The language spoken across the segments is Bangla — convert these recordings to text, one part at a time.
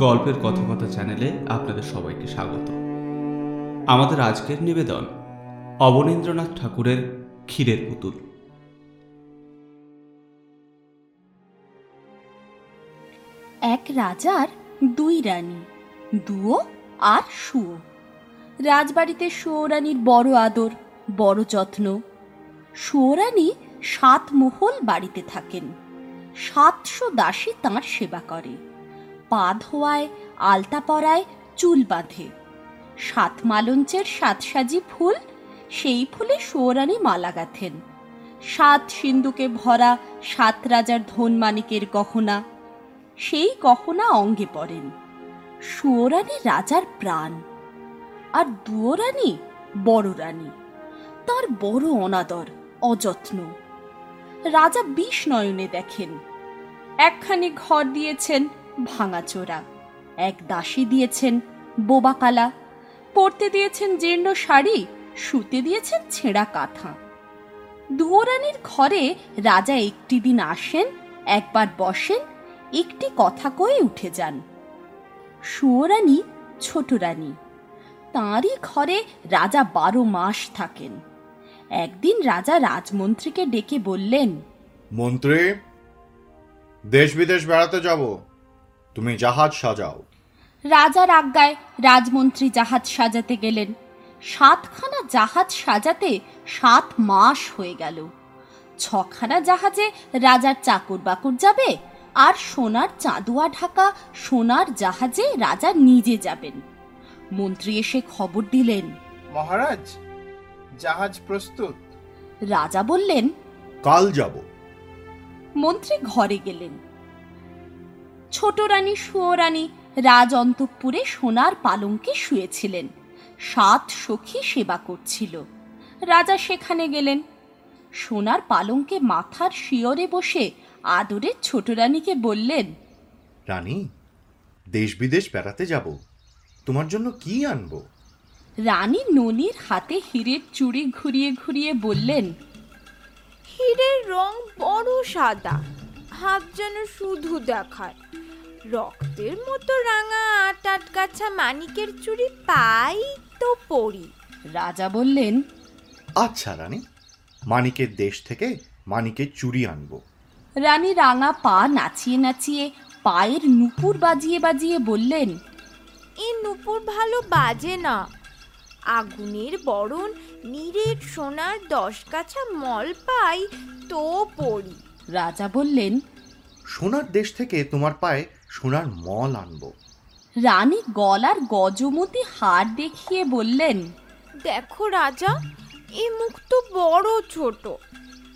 গল্পের কথকথা চ্যানেলে আপনাদের সবাইকে স্বাগত। আমাদের আজকের নিবেদন, অবনীন্দ্রনাথ ঠাকুরের ক্ষীরের পুতুল। এক রাজার দুই রানী দুও আর শুয়ো। রাজবাড়িতে শুয়োরানীর বড় আদর, বড় যত্ন। শুয়োরানী সাত মহল বাড়িতে থাকেন। সাতশো দাসী তাঁর সেবা করে। পা ধোয়ায় আলতা পরায় চুল বাঁধে। সাত মালঞ্চের সাতসাজি ফুল, সেই ফুলে শুয়োরানী মালা গাঁথেন। সাত সিন্ধুকে ভরা সাত রাজার ধনমানিকের গহনা, সেই গহনা অঙ্গে পড়েন সুয়োরানী রাজার প্রাণ, আর দুয়োরানী বড় রানী। তার বড় অনাদর, অযত্ন। রাজা বিষ নয়নে দেখেন। একখানি ঘর দিয়েছেন ভাঙাচোরা। এক দাসী দিয়েছেন বোবাকালা পরতে দিয়েছেন জীর্ণ শাড়ি শুতে দিয়েছেন ছেঁড়া কাঁথা। দুয়োরানির ঘরে রাজা একটি দিন আসেন, একবার বসেন, একটি কথা কয়ে উঠে যান। সুয়োরানী ছোট রানী, তাঁরই ঘরে রাজা বারো মাস থাকেন। একদিন রাজা রাজমন্ত্রীকে ডেকে বললেন, মন্ত্রী, দেশ বিদেশ বেড়াতে যাব। তুমি জাহাজ সাজাও। রাজার আজ্ঞায় রাজমন্ত্রী জাহাজ সাজাতে গেলেন। সাতখানা জাহাজ সাজাতে সাত মাস হয়ে গেল। ছখানা জাহাজে রাজার চাকর বাকর যাবে আর সোনার চাঁদুয়া ঢাকা সোনার জাহাজে রাজা নিজে যাবেন। মন্ত্রী এসে খবর দিলেন। মহারাজ জাহাজ প্রস্তুত। রাজা বললেন কাল যাব। মন্ত্রী ঘরে গেলেন। ছোট রানী সুয়োরানী রাজ অন্তঃপুরে সোনার পালঙ্কে শুয়েছিলেন। সাত সখী সেবা করছিল। রাজা সেখানে গেলেন। সোনার পালঙ্কে মাথার শিয়রে বসে আদরে ছোট রানীকে বললেন রানী দেশ বিদেশ বেড়াতে যাব। তোমার জন্য কি আনব? রানী ননির হাতে হীরের চুড়ি ঘুরিয়ে ঘুরিয়ে বললেন হীরের রং বড় সাদা হাত যেন শুধু দেখায়। রক্তের মতো রাঙা আট আট গাছা মানিকের চুড়ি পাই তো পড়ি রাজা বললেন আচ্ছা রানী মানিকের দেশ থেকে মানিকের চুড়ি আনব। রানী রাঙা পা নাচিয়ে নাচিয়ে পায়ের নুপুর বাজিয়ে বাজিয়ে বললেন এ নুপুর ভালো বাজে না। আগুনের বরণ নিরেট সোনার দশ গাছা মল পাই তো পড়ি রাজা বললেন সোনার দেশ থেকে তোমার পায়ে সোনার মল আনব। রানী গলার গজমতি হার দেখিয়ে বললেন দেখো রাজা এ মুখ তো বড় ছোট।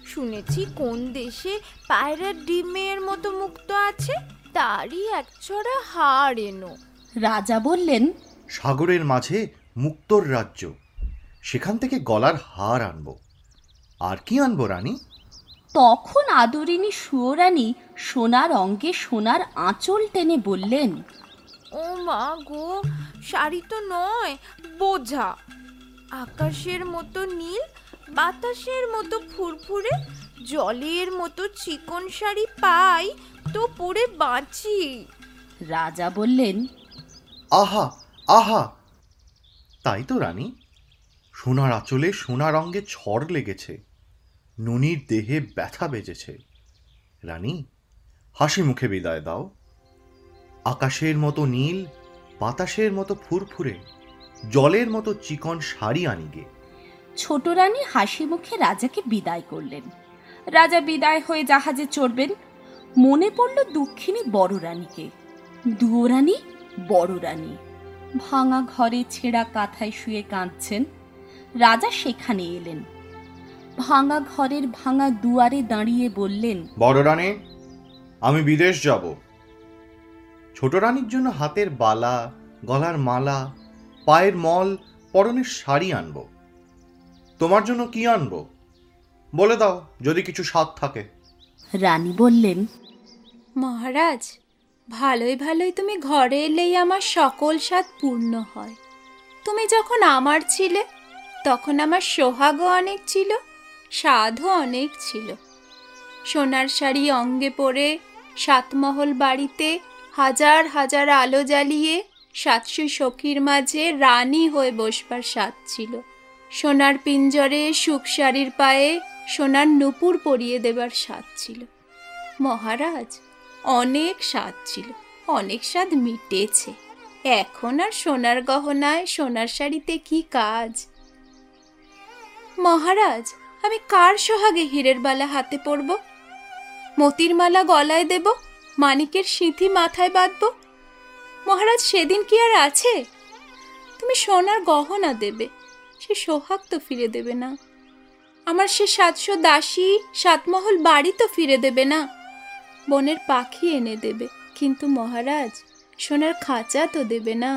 শুনেছি কোন দেশে পায়রার ডিমের মতো মুক্ত আছে? তারই একছড়া হাড় এনো। রাজা বললেন সাগরের মাঝে মুক্তর রাজ্য। সেখান থেকে গলার হার আনব। আর কি আনব রানী? তখন আদরিনী সুয়োরানী সোনার অঙ্গে সোনার আঁচল টেনে বললেন ও মা গো শাড়ি তো নয় বোঝা। আকাশের মতো নীল বাতাসের মতো ফুরফুরে জলের মতো চিকন শাড়ি পাই তো পরে বাঁচি। রাজা বললেন আহা আহা। তাই তো রানী সোনার আঁচলে সোনার রঙে ছড় লেগেছে। ননির দেহে ব্যথা বেজেছে। রানী, হাসি মুখে বিদায় দাও। আকাশের মতো নীল, বাতাসের মতো ফুরফুরে, জলের মতো চিকন শাড়ি আনিগে ছোট রানী হাসি মুখে রাজাকে বিদায় করলেন। রাজা বিদায় হয়ে জাহাজে চড়বেন। মনে পড়ল দুঃখিনী বড় রানীকে। দুয়ো রানী বড় রানী। ভাঙা ঘরে ছেঁড়া কাঁথায় শুয়ে কাঁদছেন। রাজা সেখানে এলেন। ভাঙা ঘরের ভাঙা দুয়ারে দাঁড়িয়ে বললেন বড় রানী আমি বিদেশ যাব। ছোট রানীর জন্য হাতের বালা গলার মালা পায়ের মল পরনের শাড়ি আনব। তোমার জন্য কি আনব? বলে দাও যদি কিছু স্বাদ থাকে। রানী বললেন মহারাজ ভালোই ভালোই তুমি ঘরে এলেই আমার সকল স্বাদ পূর্ণ হয়। তুমি যখন আমার ছিলে তখন আমার সোহাগও অনেক ছিল। স্বাদও অনেক ছিল। সোনার শাড়ি অঙ্গে পরে সাতমহল বাড়িতে হাজার হাজার আলো জ্বালিয়ে সাতশো সখীর মাঝে রানী হয়ে বসবার স্বাদ ছিল। সোনার পিঞ্জরে সুখ শাড়ির পায়ে সোনার নুপুর পরিয়ে দেবার স্বাদ ছিল। মহারাজ, অনেক স্বাদ ছিল, অনেক স্বাদ মিটেছে। এখন আর সোনার গহনায় সোনার শাড়িতে কি কাজ? মহারাজ আমি কার সোহাগে হীরের বালা হাতে পরব? মতির মালা গলায় দেব, মানিকের সিঁথি মাথায় বাঁধব? মহারাজ, সেদিন কি আর আছে? তুমি সোনার গহনা দেবে, সে সোহাগ তো ফিরে দেবে না। আমার সে সাতশো দাসী সাতমহল বাড়ি তো ফিরে দেবে না। বনের পাখি এনে দেবে, কিন্তু মহারাজ, সোনার খাঁচা তো দেবে না।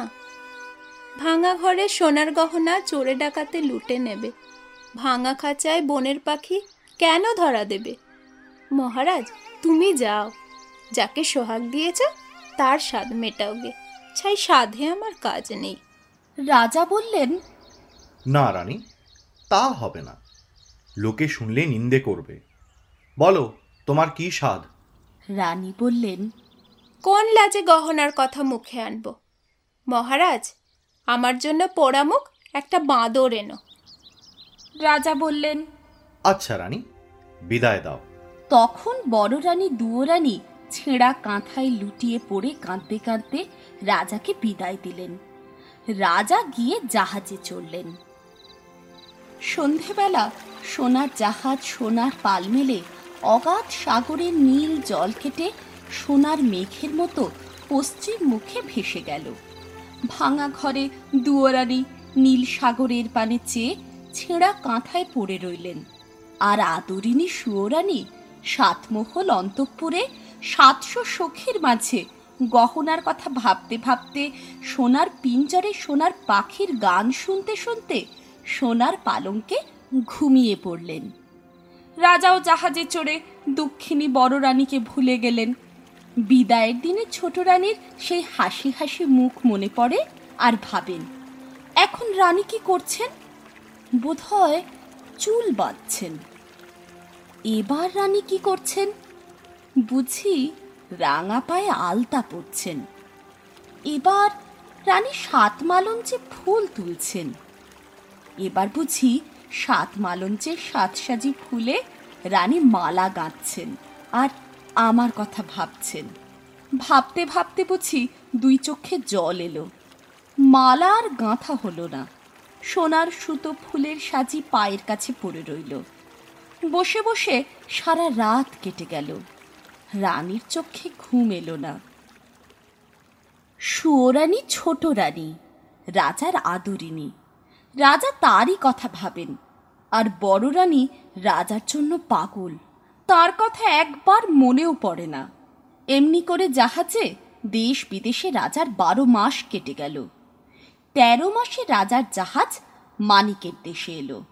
ভাঙা ঘরে সোনার গহনা চোরে ডাকাতে লুটে নেবে ভাঙা খাঁচায় বনের পাখি কেন ধরা দেবে? মহারাজ তুমি যাও। যাকে সোহাগ দিয়েছ তার স্বাদ মেটাওগে ছাই সাধে আমার কাজ নেই। রাজা বললেন না রানী তা হবে না। লোকে শুনলে নিন্দে করবে। বলো তোমার কি স্বাদ? রানী বললেন কোন লাজে গহনার কথা মুখে আনব? মহারাজ আমার জন্য পোড়ামুখ একটা বাঁদর এনো। রাজা বললেন আচ্ছা রানী বিদায় দাও। তখন বড় রানী দুয়োরানী ছেঁড়া কাঁথায় লুটিয়ে পড়ে কাঁদতে কাঁদতে রাজাকে বিদায় দিলেন। রাজা গিয়ে জাহাজে চললেন সন্ধেবেলা সোনার জাহাজ সোনার পাল মেলে অগাধ সাগরের নীল জল কেটে সোনার মেঘের মতো পশ্চিম মুখে ভেসে গেল। ভাঙা ঘরে দুয়োরানী নীল সাগরের পানে চেয়ে ছেঁড়া কাঁথায় পড়ে রইলেন। আর আদরিনী সুয়োরানী সাতমহল অন্তঃপুরে সাতশো সখীর মাঝে গহনার কথা ভাবতে ভাবতে সোনার পিঞ্জরে সোনার পাখির গান শুনতে শুনতে সোনার পালঙ্কে ঘুমিয়ে পড়লেন। রাজাও জাহাজে চড়ে দুঃখিনী বড় রানীকে ভুলে গেলেন। বিদায়ের দিনে ছোট রানীর সেই হাসি হাসি মুখ মনে পড়ে আর ভাবেন, এখন রানী কি করছেন? বোধহয় চুল বাঁধছেন। এবার রানী কি করছেন? বুঝি রাঙা পায়ে আলতা পরছেন। এবার রানী সাত মালঞ্চে ফুল তুলছেন। এবার বুঝি সাত মালঞ্চের সাত সাজি ফুলে রানী মালা গাঁথছেন আর আমার কথা ভাবছেন। ভাবতে ভাবতে বুঝি দুই চোখে জল এলো। মালা আর গাঁথা হলো না। সোনার সুতো ফুলের সাজি পায়ের কাছে পড়ে রইল। বসে বসে সারা রাত কেটে গেল। রানীর চোখে ঘুম এলো না। সুয়োরানী ছোট রানী, রাজার আদরিনী রাজা তারই কথা ভাবেন, আর বড় রানী রাজার জন্য পাগল। তার কথা একবার মনেও পড়ে না। এমনি করে জাহাজে দেশ বিদেশে রাজার বারো মাস কেটে গেল। তেরো মাসে রাজার জাহাজ মানিকের দেশে এলো।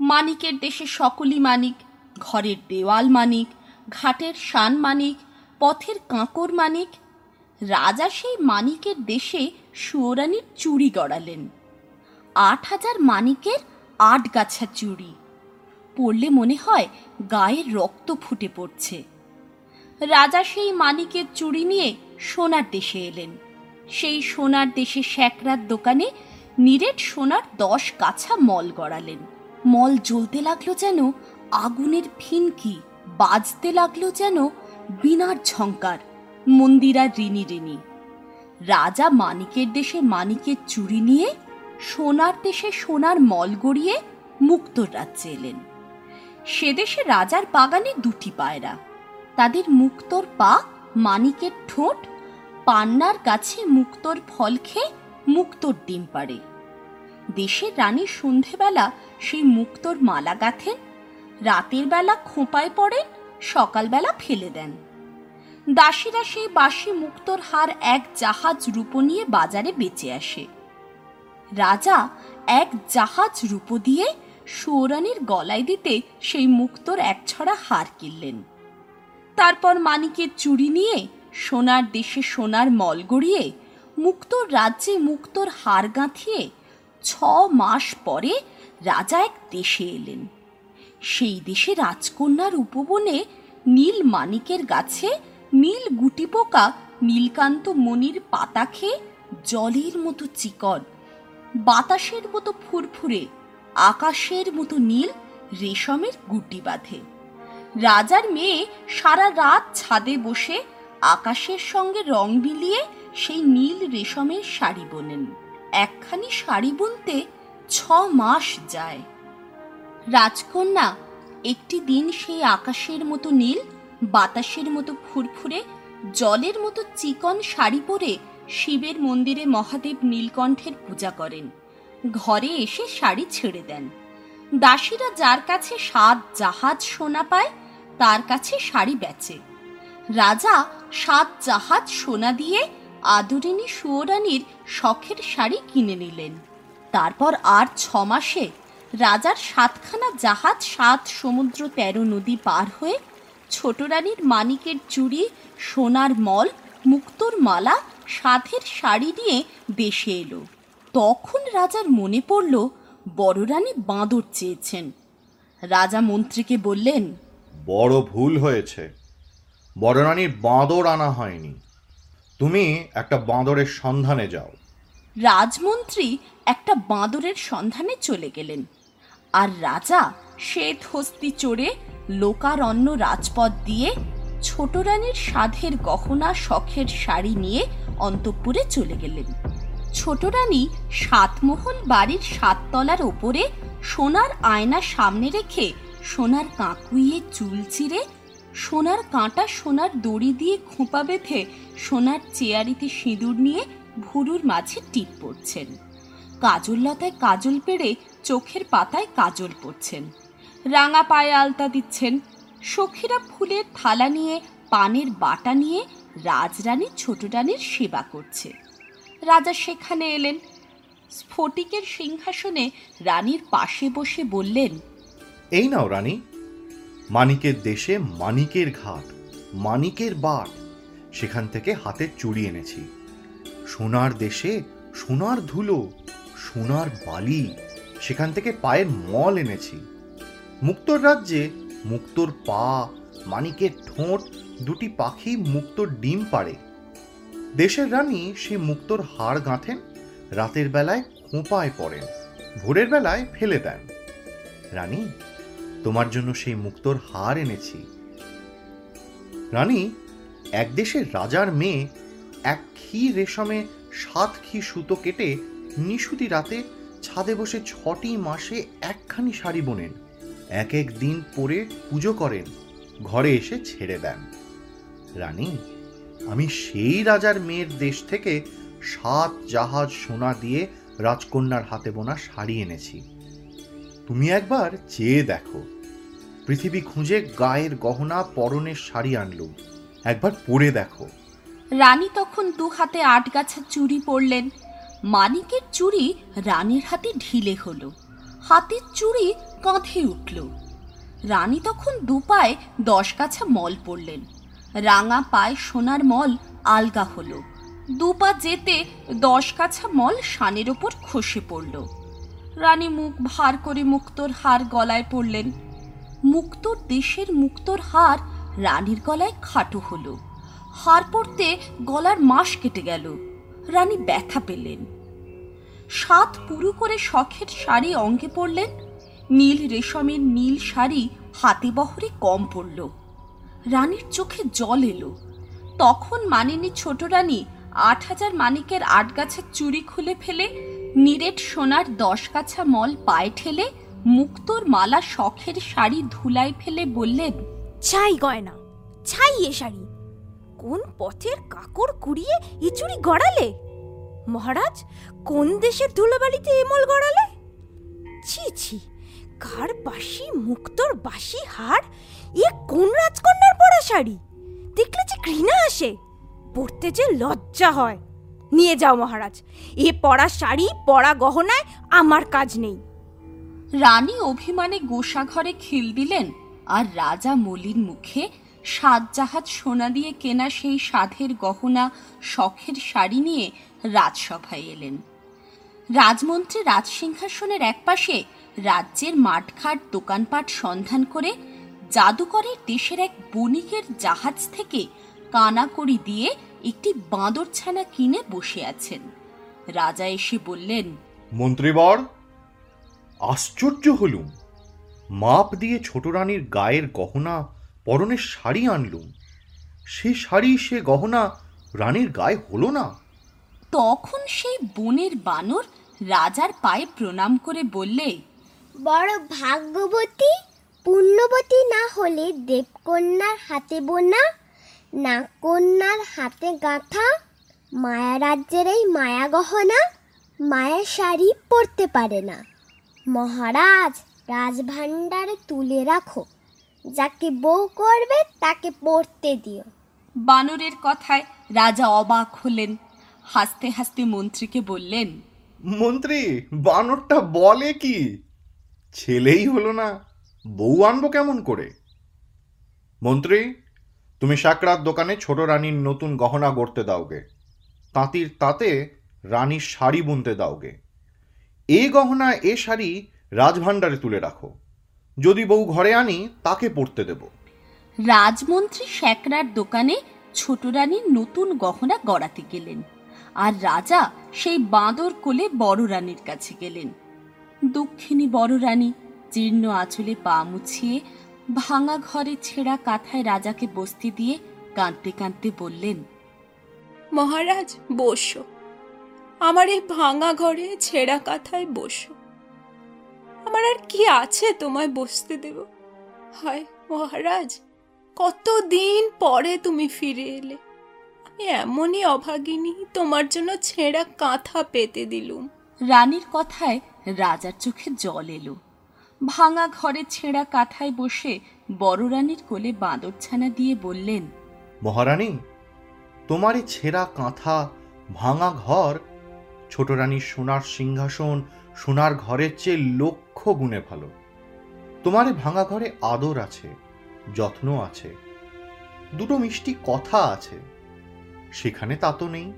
মানিকের দেশে সকলই মানিক, ঘরের দেওয়াল মানিক, ঘাটের শান মানিক, পথের কাঁকর মানিক। রাজা সেই মানিকের দেশে সুয়োরানীর চুড়ি গড়ালেন। আট হাজার মানিকের আট গাছা চুড়ি। পড়লে মনে হয় গায়ের রক্ত ফুটে পড়ছে। রাজা সেই মানিকের চুড়ি নিয়ে সোনার দেশে এলেন। সেই সোনার দেশে শ্যাকরার দোকানে নিরেট সোনার দশ কাছা মল গড়ালেন। মল জ্বলতে লাগল যেন, আগুনের ফিনকি বাজতে লাগল যেন বিনার ঝঙ্কার মন্দিরা ঋণী ঋণী রাজা মানিকের দেশে মানিকের চুরি নিয়ে, সোনার দেশে সোনার মল গড়িয়ে মুক্তর রাজ্যে এলেন। সে দেশে রাজার বাগানে দুটি পায়রা, তাদের মুক্তর পা মানিকের ঠোঁট পান্নার কাছে মুক্তর ফল খেয়ে মুক্তর ডিম পাড়ে। দেশের রানী সন্ধেবেলা সেই মুক্তর মালা গাঁথেন, রাতের বেলা খোঁপায় পড়েন, সকালবেলা ফেলে দেন। দাসীরা সেই বাসি মুক্তর হার এক জাহাজ রূপো নিয়ে বাজারে বেঁচে আসে। রাজা এক জাহাজ রূপো দিয়ে সৌরানীর গলায় দিতে সেই মুক্তর এক ছড়া হার কিনলেন। তারপর মানিকের চুড়ি নিয়ে সোনার দেশে সোনার মল গড়িয়ে, মুক্তর রাজ্যে মুক্তর হার গাঁথিয়ে, ছ মাস পরে রাজা এক দেশে এলেন। সেই দেশে রাজকন্যার উপবনে নীল মানিকের গাছে নীল গুটি পোকা নীলকান্ত মনির পাতা খেয়ে জলের মতো চিকন, বাতাসের মতো ফুরফুরে, আকাশের মতো নীল রেশমের গুটি বাঁধে। রাজার মেয়ে সারা রাত ছাদে বসে আকাশের সঙ্গে রং মিলিয়ে সেই নীল রেশমের শাড়ি বোনেন। একখানি শাড়ি বুনতে ছ মাস যায়। রাজকন্যা, একটি দিন সেই আকাশের মতো নীল, বাতাসের মতো ফুরফুরে, জলের মতো চিকন শাড়ি পরে শিবের মন্দিরে মহাদেব নীলকণ্ঠের পূজা করেন। ঘরে এসে শাড়ি ছেড়ে দেন। দাসীরা যার কাছে সাত জাহাজ সোনা পায়, তার কাছে শাড়ি বেচে। রাজা সাত জাহাজ সোনা দিয়ে আদরিনী সুয়োরানীর শখের শাড়ি কিনে নিলেন। তারপর আর ছ মাসে রাজার সাতখানা জাহাজ সাত সমুদ্র তেরো নদী পার হয়ে ছোট রানীর মানিকের চুড়ি, সোনার মল, মুক্তোর মালা, সাধের শাড়ি নিয়ে দেশে এলো। তখন রাজার মনে পড়ল বড় রানী বাঁদর চেয়েছেন। রাজা মন্ত্রীকে বললেন, বড় ভুল হয়েছে। বড় রানীর বাঁদর আনা হয়নি। তুমি একটা বাঁদরের সন্ধানে যাও। রাজমন্ত্রী একটা বাঁদরের সন্ধানে চলে গেলেন। আর রাজা শ্বেত হস্তি চড়ে লোকারণ্য রাজপথ দিয়ে ছোট রানীর সাধের গহনা, শখের শাড়ি নিয়ে অন্তঃপুরে চলে গেলেন। ছোট রানী সাতমহল বাড়ির সাততলার ওপরে সোনার আয়না সামনে রেখে সোনার কাঁকুইয়ে চুল চিরে সোনার কাঁটা সোনার দড়ি দিয়ে খোঁপা বেঁধে সোনার চেয়ারিতে সিঁদুর নিয়ে ভুরুর মাঝে টিপ পড়ছেন। কাজল লতায় কাজল পেড়ে চোখের পাতায় কাজল পড়ছেন। রাঙা পায়ে আলতা দিচ্ছেন। সখীরা ফুলের থালা নিয়ে, পানের বাটা নিয়ে রাজরানী ছোট রানীর সেবা করছে। রাজা সেখানে এলেন। স্ফটিকের সিংহাসনে রানীর পাশে বসে বললেন, এই নাও রানী মানিকের দেশে মানিকের ঘাট, মানিকের বাট। সেখান থেকে হাতের চুড়ি এনেছি। সোনার দেশে সোনার ধুলো, সোনার বালি। সেখান থেকে পায়ের মল এনেছি। মুক্তর রাজ্যে মুক্তোর পা, মানিকের ঠোঁট, দুটি পাখি মুক্তোর ডিম পাড়ে। দেশের রানী সে মুক্তোর হাড় গাঁথেন, রাতের বেলায় খোঁপায় পড়েন, ভোরের বেলায় ফেলে দেন। রানী তোমার জন্য সেই মুক্তোর হার এনেছি। রানী, এক দেশের রাজার মেয়ে, এক খি রেশমে সাত খি সুতো কেটে নিশুতি রাতে ছাদে বসে ছটি মাসে একখানি শাড়ি বোনেন। এক এক দিন পরে পুজো করেন, ঘরে এসে ছেড়ে দেন। রানী, আমি সেই রাজার মেয়ের দেশ থেকে সাত জাহাজ সোনা দিয়ে রাজকন্যার হাতে বোনা শাড়ি এনেছি। তুমি একবার চেয়ে দেখো। পৃথিবী খুঁজে গায়ের গহনা পরনের শাড়ি আনলুম একবার পরে দেখো। রানী তখন দু হাতে আট গাছা চুড়ি পরলেন। মানিকের চুড়ি রানীর হাতে ঢিলে হলো। হাতের চুড়ি কাঁধে উঠল। রানী তখন দু পায়ে দশ গাছা মল পড়লেন রাঙা পায়ে সোনার মল আলগা হলো। দু পা যেতে দশ কাছা মল শানের ওপর খসে পড়ল। রানী মুখ ভার করে মুক্তোর হার গলায় পড়লেন মুক্তোর দেশের মুক্তোর হার রানীর গলায় খাটো হলো। হার পড়তে গলার মাস কেটে গেল। রানী ব্যথা পেলেন। সাত পুরু করে শখের শাড়ি অঙ্গে পরলেন। নীল রেশমের নীল শাড়ি হাতে বহরে কম পড়ল রানীর চোখে জল এলো। তখন মানিনী ছোট রানী আট হাজার মানিকের আট গাছের চুড়ি খুলে ফেলে, নিরেট সোনার দশ কাছা মল পায়ে ঠেলে মুক্তোর মালা শখের শাড়ি ধুলায় ফেলে বললেন, ছাই গয়না, ছাই এ শাড়ি। কোন পথের কাকর কুড়িয়ে এ চুড়ি গড়ালে? মহারাজ, কোন দেশের ধুলোবালিতে এমল গড়ালে? ছি ছি, কার বাসি মুক্তর বাসি হার? এ কোন রাজকন্যার পরা শাড়ি? দেখলে যে ঘৃণা আসে পড়তে যে লজ্জা হয়। নিয়ে যাও মহারাজ, এ পরা শাড়ি, পরা গহনায় আমার কাজ নেই। রানী অভিমানে গোসা ঘরে খিল দিলেন, আর রাজা মলির মুখে সাত জাহাজ সোনা দিয়ে কেনা সেই সাধের গহনা, শখের শাড়ি নিয়ে রাজসভায় এলেন। রাজমন্ত্রী রাজসিংহাসনের একপাশে রাজ্যের মাঠঘাট দোকানপাট সন্ধান করে জাদুকরের দেশের এক বণিকের জাহাজ থেকে কানাকড়ি দিয়ে একটি বাঁদর ছানা কিনে বসে আছেন। রাজা এসে বললেন, মন্ত্রীবর আশ্চর্য হলুম। মাপ দিয়ে ছোট রানীর গায়ের গহনা পরনের শাড়ি আনলুম। সে শাড়ি সে গহনা রানীর গায়ে হলো না। তখন সেই বনের বানর রাজার পায়ে প্রণাম করে বললে বড় ভাগ্যবতী পুণ্যবতী না হলে দেবকন্যার হাতে বোনা না কন্যার হাতে গাঁথা মায়া রাজ্যের এই মায়া গহনা মায়া শাড়ি পরতে পারে না। মহারাজ রাজভাণ্ডারে তুলে রাখো। যাকে বউ করবে তাকে পড়তে দিও। বানরের কথায় রাজা অবাক হলেন। হাসতে হাসতে মন্ত্রীকে বললেন মন্ত্রী বানরটা বলে কি? ছেলেই হলো না বউ আনব কেমন করে? মন্ত্রী তুমি সাকরার দোকানে ছোট রানীর নতুন গহনা গড়তে দাওগে। তাঁতির তাতে রানীর শাড়ি বুনতে দাওগে। এ গহনা এ শাড়ি রাজভাণ্ডারে তুলে রাখো। যদি বউ ঘরে আনি তাকে পড়তে দেব। রাজমন্ত্রী শ্যাকরার দোকানে ছোট রানীর নতুন গহনা গড়াতে গেলেন আর রাজা সেই বাঁদর কোলে বড় রানীর কাছে গেলেন। দক্ষিণী বড় রানী জীর্ণ আঁচলে পা মুছিয়ে ভাঙা ঘরে ছেঁড়া কাঁথায় রাজাকে বসতে দিয়ে কাঁদতে কাঁদতে বললেন মহারাজ বসো। আমার এই ভাঙা ঘরে ছেঁড়া কাঁথায় বসো। আমার আর কি আছে তোমায় বসতে দেব? হায় মহারাজ কতদিন পরে তুমি ফিরে এলে? আমি এমনই অভাগিনী তোমার জন্য ছেঁড়া কাঁথা পেতে দিলুম। রানীর কথায় রাজার চোখে জল এলো। ভাঙা ঘরে ছেঁড়া কাঁথায় বসে বড় রানীর কোলে বাঁদরছানা দিয়ে বললেন মহারানী তোমার এই ছেঁড়া কাঁথা ভাঙা ঘর ছোট রানীর সোনার সিংহাসন, সোনার ঘরের চেয়ে লক্ষ গুণে ভালো। তোমার ভাঙা ঘরে আদর আছে, যত্ন আছে, দুটো মিষ্টি কথা আছে, সেখানে তা তো নেই।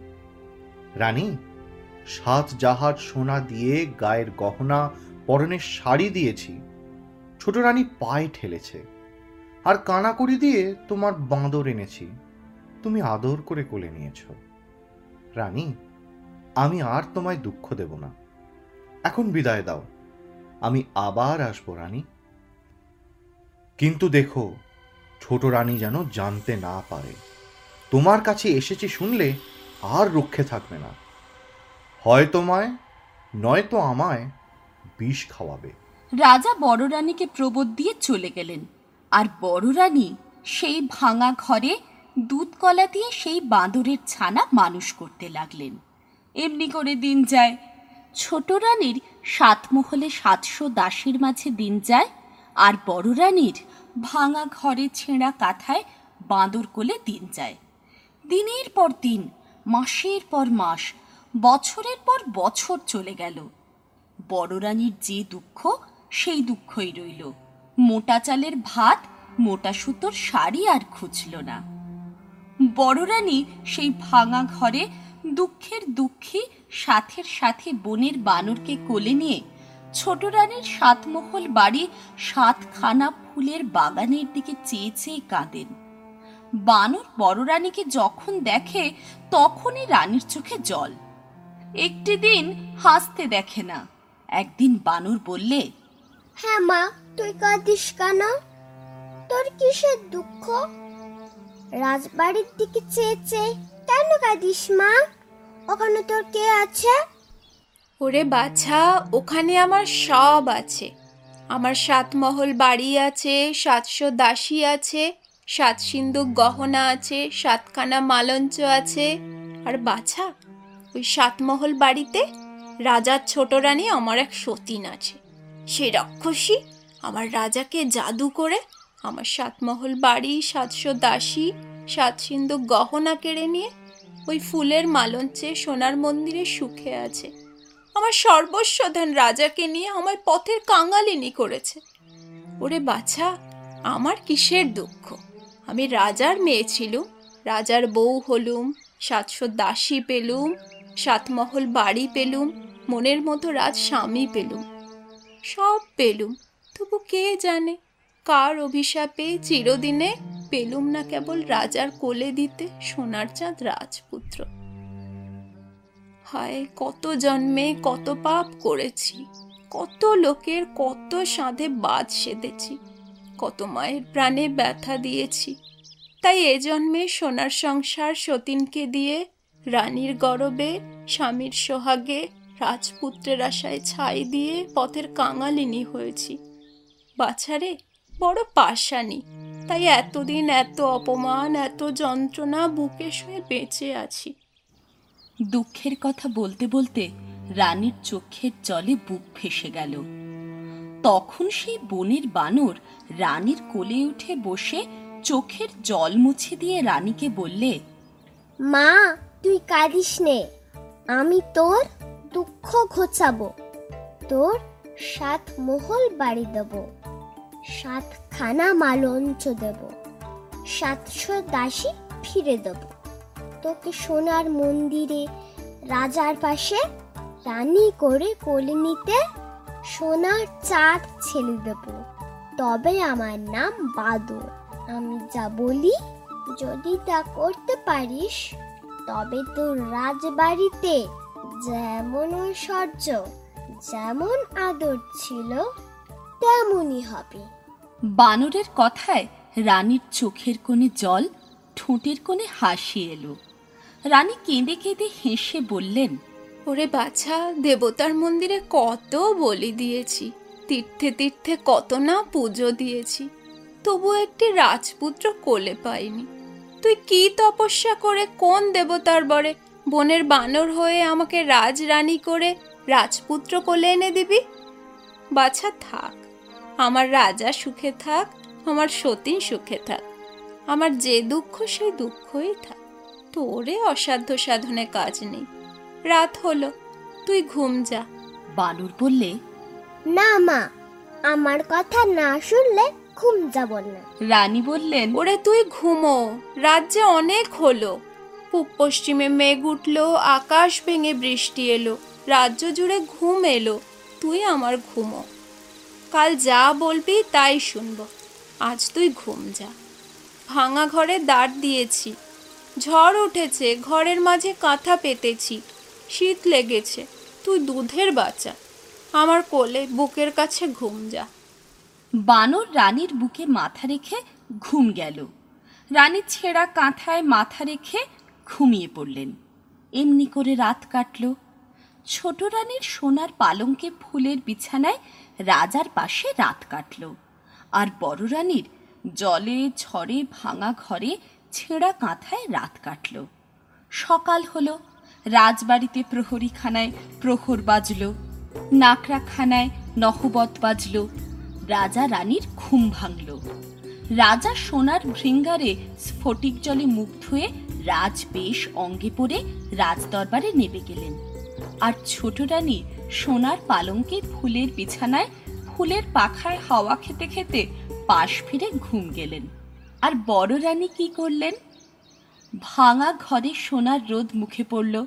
রানী সাত জাহাজ সোনা দিয়ে গায়ের গহনা পরনের শাড়ি দিয়েছি, ছোট রানী পায়ে ঠেলেছে, আর কানাকড়ি দিয়ে তোমার বাঁদর এনেছি, তুমি আদর করে কোলে নিয়েছ। রানী আমি আর তোমায় দুঃখ দেব না। এখন বিদায় দাও। আমি আবার আসব, রানী। কিন্তু দেখো, ছোট রানী যেন জানতে না পারে। তোমার কাছে এসেছি শুনলে আর রক্ষে থাকবে না। হয় তোমায় নয়তো আমায় বিষ খাওয়াবে। রাজা বড় রানীকে প্রবোধ দিয়ে চলে গেলেন। আর বড় রানী সেই ভাঙা ঘরে দুধ কলা দিয়ে সেই বাঁদরের ছানা মানুষ করতে লাগলেন। এমনি করে দিন যায়। ছোট রানীর সাত মহলে সাতশো দাসের মাঝে দিন যায়, আর বড় রানীর ভাঙা ঘরে ছেঁড়া কাঁথায় বাঁদর কোলে দিন যায়। দিনের পর দিন, মাসের পর মাস, বছরের পর বছর চলে গেল। বড় রানীর যে দুঃখ, সেই দুঃখই রইল। মোটা চালের ভাত, মোটা সুতোর শাড়ি আর খুঁজল না। বড় রানী সেই ভাঙা ঘরে দুঃখের দুঃখী সাথের সাথে বনের বানরকে কোলে নিয়ে ছোট রানীর সাতমহল বাড়ি সাতখানা ফুলের বাগানের দিকে চেয়ে চেয়ে কাঁদেন। বানর বড় রানীকে যখন দেখে, তখনই রানীর চোখে জল। একটি দিন হাসতে দেখে না। একদিন বানর বললে হ্যাঁ মা, তুই কাঁদিস কেন? তোর কিসের দুঃখ? রাজবাড়ির দিকে চেয়ে চেয়ে কেন কাঁদিস, মা? ওখানে তোর কে আছে? ওরে বাছা, ওখানে আমার সব আছে। আমার সাতমহল বাড়ি আছে, সাতশো দাসী আছে, সাত সিন্ধুক গহনা আছে, সাতখানা মালঞ্চ আছে। আর বাছা, ওই সাতমহল বাড়িতে রাজার ছোট রানী আমার এক সতীন আছে। সে রাক্ষসী আমার রাজাকে জাদু করে আমার সাতমহল বাড়ি, সাতশো দাসী, সাত সিন্ধুক গহনা কেড়ে নিয়ে ওই ফুলের মালঞ্চে সোনার মন্দিরে সুখে আছে। আমার সর্বস্বধান রাজাকে নিয়ে আমায় পথের কাঙালিনি করেছে। ওরে বাছা, আমার কিসের দুঃখ? আমি রাজার মেয়ে ছিলুম, রাজার বউ হলুম, সাতশো দাসী পেলুম, সাতমহল বাড়ি পেলুম, মনের মতো রাজ স্বামী পেলুম। সব পেলুম, তবু কে জানে? কার অভিশাপে চিরদিনে পেলুম না কেবল রাজার কোলে দিতে সোনার চাঁদ রাজপুত্র। হায়, কত জন্মে কত পাপ করেছি, কত লোকের কত সাধে বাদ সেধেছি, কত মায়ের প্রাণে ব্যথা দিয়েছি। তাই এ জন্মে সোনার সংসার সতীনকে দিয়ে, রানীর গরবে, স্বামীর সোহাগে, রাজপুত্রের আশায় ছাই দিয়ে পথের কাঙালিনী হয়েছি। বাছারে, বড় পাশানি তাই এতদিন এত অপমান এত যন্ত্রণা বুকে শুয়ে বেঁচে আছি। দুঃখের কথা বলতে বলতে রানীর চোখের জলে বুক ভেসে গেল। তখন সেই বনের বানর রানীর কোলে উঠে বসে চোখের জল মুছে দিয়ে রানীকে বললে মা তুই কাঁদিস নে। আমি তোর দুঃখ ঘোচাবো। তোর সাত মহল বাড়ি দেব। সাতখানা মালঞ্চ দেব। সাতশো দাসী ফিরে দেব। তোকে সোনার মন্দিরে, রাজার পাশে রানী করে কোলে নিতে সোনার চাঁদ ছেড়ে দেব। তবে আমার নাম বাদর আমি যা বলি, যদি তা করতে পারিস, তবে তোর রাজবাড়িতে যেমন ঐশ্বর্য, যেমন আদর ছিল তেমনই হবে। বানরের কথায় রানীর চোখের কোণে জল ঠোঁটের কোণে হাসি এলো। রানী কেঁদে কেঁদে হেসে বললেন ওরে বাছা দেবতার মন্দিরে কত বলি দিয়েছি তীর্থে তীর্থে কত না পুজো দিয়েছি তবু একটি রাজপুত্র কোলে পাইনি। তুই কি তপস্যা করে কোন দেবতার বরে বনের বানর হয়ে আমাকে রাজরানী করে রাজপুত্র কোলে এনে দিবি? বাছা থাক। আমার রাজা সুখে থাক আমার সতীন সুখে থাক। আমার যে দুঃখ সেই দুঃখই থাক। তোরে অসাধ্য সাধনে কাজ নেই। রাত হলো তুই ঘুম যা। বানর বললে না মা আমার কথা না শুনলে ঘুম যাব না। রানী বললেন ওরে তুই ঘুমো রাজ্যে অনেক হলো। পূব পশ্চিমে মেঘ উঠল আকাশ ভেঙে বৃষ্টি এলো রাজ্য জুড়ে ঘুম এলো। তুই আমার ঘুমো। কাল যা বলবি তাই শুনব। আজ তুই ঘুম যা। ভাঙা ঘরে দাঁড় দিয়েছি। ঝড় উঠেছে, ঘরের মাঝে কাঁথা পেতেছি। শীত লেগেছে, তুই দুধের বাচ্চা। আমার কোলে বুকের কাছে ঘুম যা। বানর রানীর বুকে মাথা রেখে ঘুম গেল। রানী ছেঁড়া কাঁথায় মাথা রেখে ঘুমিয়ে পড়লেন। এমনি করে রাত কাটল। ছোট রানীর সোনার পালঙ্কে ফুলের বিছানায় রাজার পাশে রাত কাটল। আর বড় রানীর জলে, ঝড়ে, ভাঙা ঘরে ছেঁড়া কাঁথায় রাত কাটল। সকাল হলো, রাজবাড়িতে প্রহরীখানায় প্রহর বাজল, নাকড়াখানায় নহবত বাজল, রাজা রানীর ঘুম ভাঙল। রাজা সোনার ভৃঙ্গারে স্ফটিক জলে মুখ ধুয়ে রাজ বেশ অঙ্গে পড়ে রাজদরবারে নেমে গেলেন। আর ছোট রানী সোনার পালঙ্কে ফুলের বিছানায় ফুলের পাখায় হাওয়া খেতে খেতে পাশ ফিরে ঘুম গেলেন। আর বড় রানী কি করলেন? ভাঙা ঘরে সোনার রোদ মুখে পড়ল।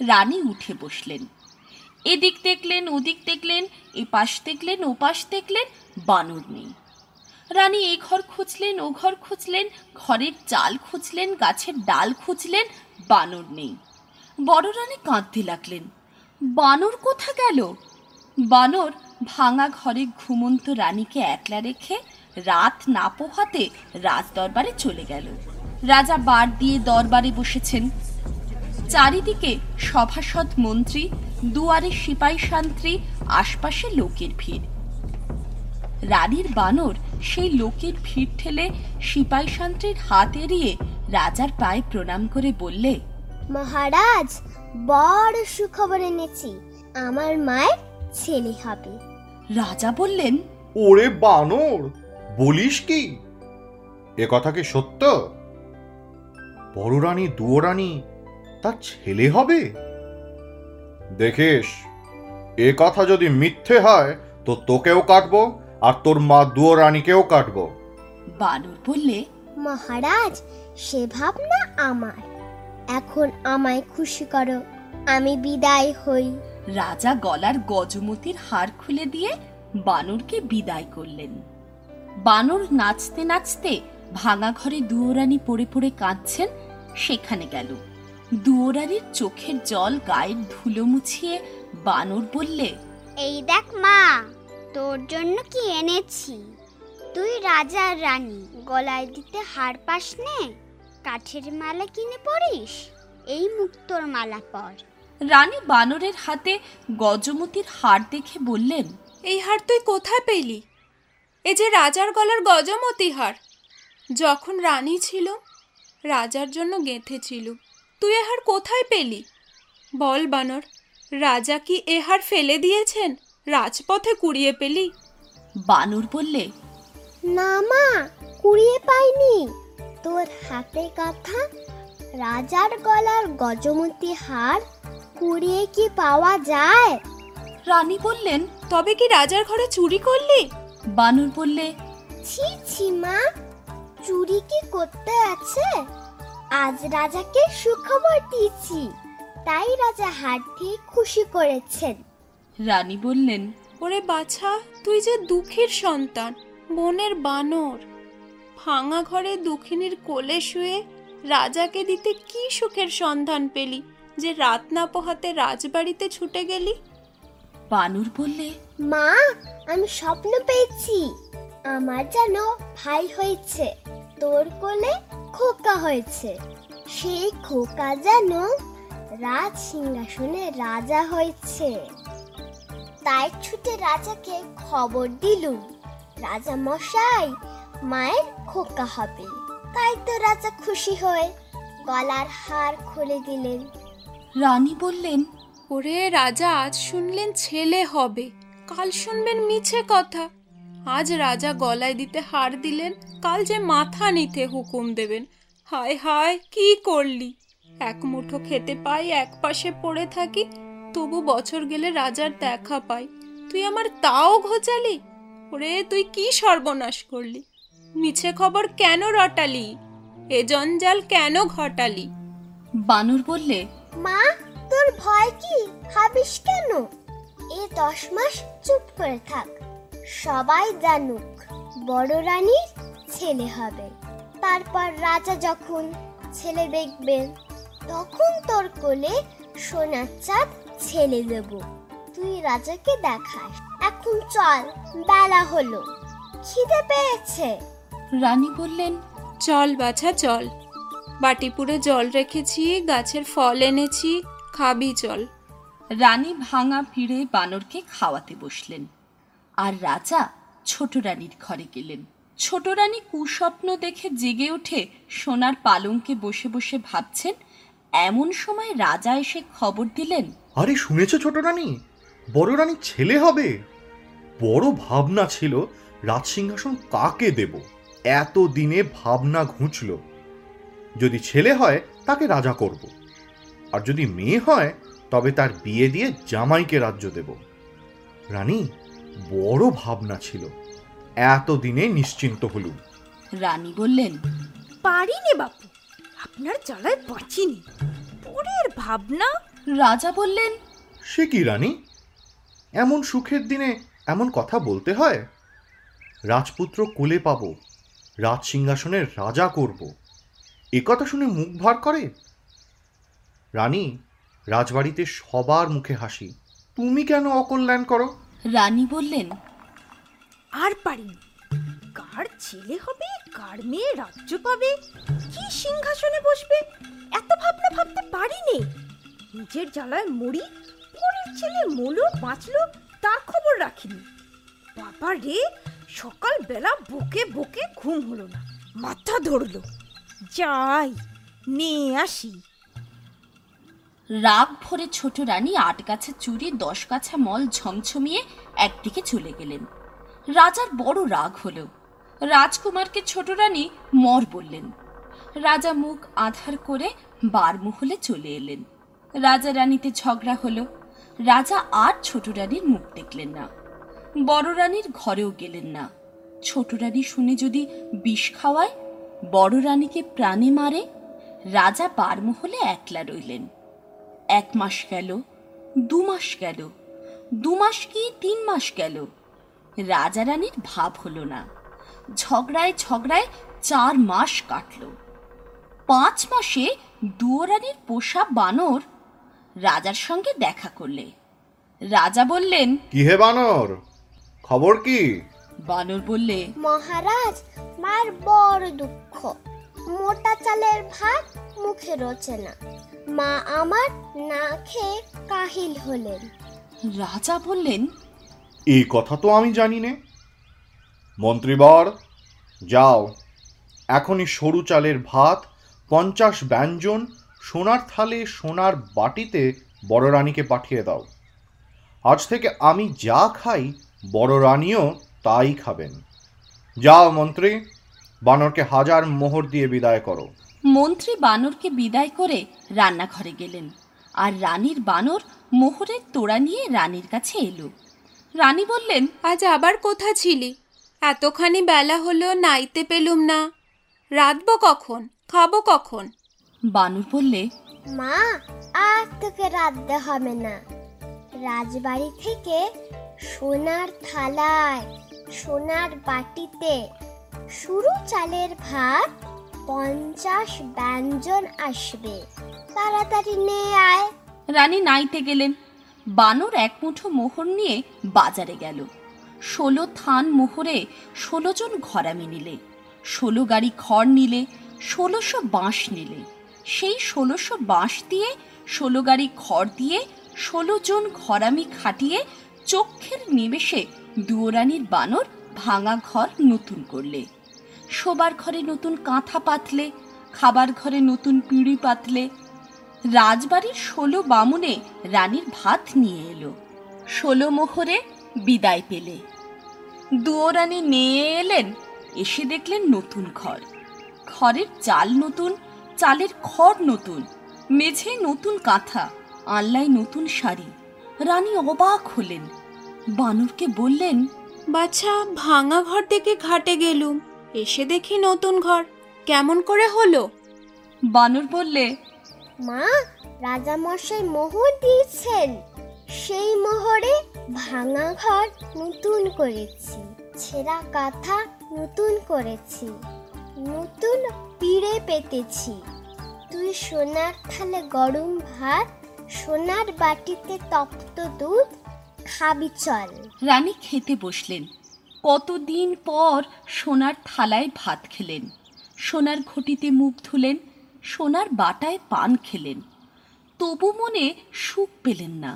রানী উঠে বসলেন। এদিক দেখলেন, ওদিক দেখলেন এ পাশ দেখলেন ও পাশ দেখলেন, বানর নেই। রানী এ ঘর খুঁজলেন, ও ঘর খুঁজলেন, ঘরের চাল খুঁজলেন, গাছের ডাল খুঁজলেন, বানর নেই। বড় রানী কাঁদতে লাগলেন। বানর কোথা গেল? বানর ভাঙা ঘরে ঘুমন্ত রানীকে একলা রেখে রাত না পোহাতে রাজদরবারে চলে গেল। রাজা বার দিয়ে দরবারে বসেছেন। চারিদিকে সভাসদ মন্ত্রী, দুয়ারে সিপাই শান্ত্রী, আশপাশে লোকের ভিড়। রানীর বানর সেই লোকের ভিড় ঠেলে সিপাই শান্ত্রীর হাত এড়িয়ে রাজার পায়ে প্রণাম করে বললে, মহারাজ বড় সুখবর এনেছি। আমার মায়ের ছেলে হবে। রাজা বললেন ওরে বানর বলিস কি? এ কথা কি সত্য? বড় রানী দুয়ো রানী তার ছেলে হবে? দেখিস এ কথা যদি মিথ্যে হয় তো তোকেও কাটবো আর তোর মা দুয়ো রানীকেও কাটবো। বানর বললে মহারাজ সে ভাবনা আমার। এখন আমায় খুশি করো আমি বিদায় হই। রাজা গলার গজমতির হার খুলে দিয়ে বানরকে বিদায় করলেন। বানর নাচতে নাচতে ভাঙা ঘরে দুয়োরানী পড়ে পড়ে কাঁদছেন সেখানে গেল। দুয়োরানির চোখের জল গায়ের ধুলো মুছিয়ে বানর বললে এই দেখ মা তোর জন্য কি এনেছি? তুই রাজার রানী গলায় দিতে হার পাস নে কাঠের মালা কিনে পড়িস? এই মুক্তোর মালা পর। রানী বানরের হাতে গজমতির হার দেখে বললেন এই হার তুই কোথায় পেলি? এ যে রাজার গলার গজমতি হার। যখন রানী ছিল রাজার জন্য গেঁথেছিল তুই এ হার কোথায় পেলি? বল বানর রাজা কি এ হার ফেলে দিয়েছেন? রাজপথে কুড়িয়ে পেলি? বানর বললে না মা কুড়িয়ে পাইনি। তোর হাতে কথা? রাজার গলার গজমতি হার কুড়িয়ে কি পাওয়া যায়? রানী বললেন তবে কি রাজার ঘরে চুরি করলি? বানর বললে ছি ছি মা চুরি কি করতে আছে? আজ রাজাকে সুখবর দিয়েছি তাই রাজা দিয়ে খুশি করেছেন। রানী বললেন ওরে বাছা তুই যে দুঃখের সন্তান বনের বানর। ভাঙা ঘরে দুঃখিনীর কোলে শুয়ে রাজাকে দিতে কি সুখের সন্ধান পেলি যে রাত না পোহাতে রাজবাড়িতে ছুটে গেলি? বানর বললে মা আমি স্বপ্ন পেয়েছি। আমার যেন ভাই হয়েছে তোর কোলে খোকা হয়েছে। সেই খোকা যেন রাজ সিংহাসনে রাজা হয়েছে। তাই ছুটে রাজাকে খবর দিলুম। রাজা মশাই মায়ের খোকা হবে। তাই তো রাজা খুশি হয়ে। গলার হার খুলে দিলেন। রানী বললেন, ওরে রাজা, আজ শুনলেন ছেলে হবে। কাল শুনবেন মিছে কথা। আজ রাজা গলায় দিতে হার দিলেন, কাল যে মাথা নিতে হুকুম দেবেন। হায় হায়, কি করলি? এক মুঠো খেতে পাই, এক পাশে পড়ে থাকি, তবু বছর গেলে রাজার দেখা পাই। তুই আমার তাও ঘোচালি? ওরে, তুই কি সর্বনাশ করলি? মিছে খবর কেন রটালি? এ জঞ্জাল কেন ঘটালি? বানর বললে মা তোর ভয় কি? ভাবিস কেন? এ দশ মাস চুপ করে থাক। সবাই জানুক বড় রানীর ছেলে হবে। তারপর রাজা যখন ছেলে দেখবেন তখন তোর কোলে সোনার চাঁদ ছেলে দেব। তুই রাজাকে দেখাস। এখন চল বেলা হলো। খিদে পেয়েছে। রানী বললেন চল বাছা চল। বাটিপুরে জল রেখেছি গাছের ফল এনেছি খাবি চল। রানী ভাঙা ভিড়ে বানরকে খাওয়াতে বসলেন। আর রাজা ছোট রানীর ঘরে গেলেন। ছোট রানী কুস্বপ্ন দেখে জেগে উঠে সোনার পালঙ্কে বসে বসে ভাবছেন এমন সময় রাজা এসে খবর দিলেন? আরে শুনেছ ছোট রানী? বড় রানীর ছেলে হবে। বড় ভাবনা ছিল রাজসিংহাসন কাকে দেব? এত দিনে ভাবনা ঘুঁচল। যদি ছেলে হয় তাকে রাজা করব। আর যদি মেয়ে হয় তবে তার বিয়ে দিয়ে জামাইকে রাজ্য দেব। রানী বড় ভাবনা ছিল। এত দিনে নিশ্চিন্ত হলুম। রানী বললেন পারিনি বাপু আপনার জ্বালায় বাঁচিনি। পরের ভাবনা? রাজা বললেন সে কি রানী? এমন সুখের দিনে এমন কথা বলতে হয়? রাজপুত্র কোলে পাব রাজ সিংহাসনের রাজা করব। এ কথা শুনে মুখ ভার করে? রানী, রাজবাড়িতে সবার মুখে হাসি। তুমি কেন অকল্যাণ করো? রানী বললেন, আর পারিনি কার ছেলে হবে, কার মেয়ে রাজ্য পাবে? কি সিংহাসনে বসবে? এত ভাবনা ভাবতে পারিনি। নিজের জ্বালায় মরি, পরের ছেলে মলো, বাঁচলো তার খবর রাখিনি। বাবা রে সকালবেলা বকে বকে ঘুম হলো না, মাথা ধরলো। যাই, নিয়ে আসি। রাগ ভরে ছোট রানী আট গাছা চুরি, দশ গাছা মল ঝমঝমিয়ে একদিকে চলে গেলেন। রাজার বড় রাগ হলো। রাজকুমারকে ছোট রানী মর বললেন। রাজা মুখ আধার করে বারমহলে চলে এলেন। রাজা রানীতে ঝগড়া হলো। রাজা আর ছোট রানীর মুখ দেখলেন না। বড় রানীর ঘরেও গেলেন না। ছোট রানী শুনে যদি বিষ খাওয়ায়, বড় রানীকে প্রাণে মারে, রাজা বারমহলে একলা রইলেন। এক মাস গেল, দু মাস গেল, দু মাস কি তিন মাস গেল, রাজা রানীর ভাব হলো না। ঝগড়ায় ঝগড়ায় চার মাস কাটল। পাঁচ মাসে দুয়োরানির পোষা বানর রাজার সঙ্গে দেখা করলে। রাজা বললেন কি হে বানর? খবর কি? বানর বললে মহারাজ মার বড় দুঃখ। মোটা চালের ভাত মুখে রোচে না। মা আমার না খেয়ে কাহিল হলেন। রাজা বললেন এই কথা তো আমি জানি নে। মন্ত্রীবর যাও। এখনই সরু চালের ভাত পঞ্চাশ ব্যঞ্জন সোনার থালে সোনার বাটিতে বড় রানীকে পাঠিয়ে দাও। আজ থেকে আমি যা খাই বড় রানীও তাই খাবেন। যাও মন্ত্রী বানরকে হাজার মোহর দিয়ে বিদায় করো। মন্ত্রী বানরকে বিদায় করে রান্নাঘরে গেলেন। আর রানীর বানর মোহরের তোড়া নিয়ে রানীর কাছে এলো। রানী বললেন আজ আবার কোথা ছিলি? এতখানি বেলা হলো নাইতে পেলুম না। রাতবো কখন? খাব কখন? বানর বললে মা আর তোকে রাঁধতে হবে না। রাজবাড়ি থেকে সোনার থালায়, সোনার বাটিতে, শুরু চালের ভাত, পঞ্চাশ ব্যঞ্জন আসবে। তাড়াতাড়ি নে আয়। রানী নাইতে গেলেন। বানর এক মুঠো মোহর নিয়ে বাজারে গেল। ষোলো থান মোহরে ষোলো জন ঘরামি নিলে। ষোলো গাড়ি খড় নিলে, ষোলোশো বাঁশ নিলে। সেই ষোলোশো বাঁশ দিয়ে ষোলো গাড়ি খড় দিয়ে ষোলো জন ঘরামি খাটিয়ে চক্ষের নিমেষে দুয়োরানির বানর ভাঙা ঘর নতুন করলে। শোবার ঘরে নতুন কাঁথা পাতলে, খাবার ঘরে নতুন পিঁড়ি পাতলে। রাজবাড়ির ষোলো বামুনে রানীর ভাত নিয়ে এলো। ষোলো মোহরে বিদায় পেলে। দুয়োরানি নিয়ে এলেন, এসে দেখলেন নতুন ঘর। ঘরের চাল নতুন, চালের খড় নতুন, মেঝে নতুন কাঁথা আনলায় নতুন শাড়ি। রানী অবাক হলেন। বানরকে বললেন বাছা ভাঙা ঘর থেকে ঘাটে গেলুম। এসে দেখি নতুন ঘর। কেমন করে হলো? বানর বললে মা রাজামশাই মোহর দিয়েছেন। সেই মোহরে ভাঙা ঘর নতুন করেছি ছেঁড়া কাঁথা নতুন করেছি নতুন পিড়ে পেতেছি। তুই সোনার থালে গরম ভাত সোনার বাটিতে তপ্ত দুধ খাবি চল রানী খেতে বসলেন। কতদিন পর সোনার থালায় ভাত খেলেন। সোনার ঘটিতে মুখ ধুলেন, সোনার বাটায় পান খেলেন। তবু মনে সুখ পেলেন না।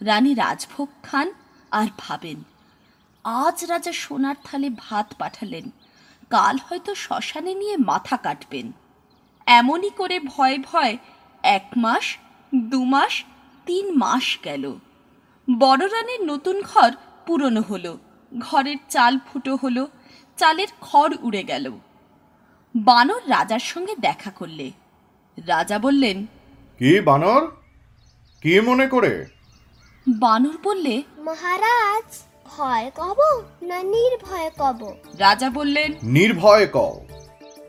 রানী রাজভোগ খান আর ভাবেন, আজ রাজা সোনার থালে ভাত পাঠালেন, কাল হয়তো শ্মশানে নিয়ে মাথা কাটবেন। এমনই করে ভয় ভয় এক মাস, দু মাস, তিন মাস গেল। বড় রানীর নতুন ঘর পুরনো হলো। ঘরের চাল ফুটো হলো চালের খড় উড়ে গেল। বানর রাজার সঙ্গে দেখা করলে। রাজা বললেন কি বানর? কি মনে করে? বানর বললে মহারাজ ভয় কব না নির্ভয় কব? রাজা বললেন নির্ভয় কও।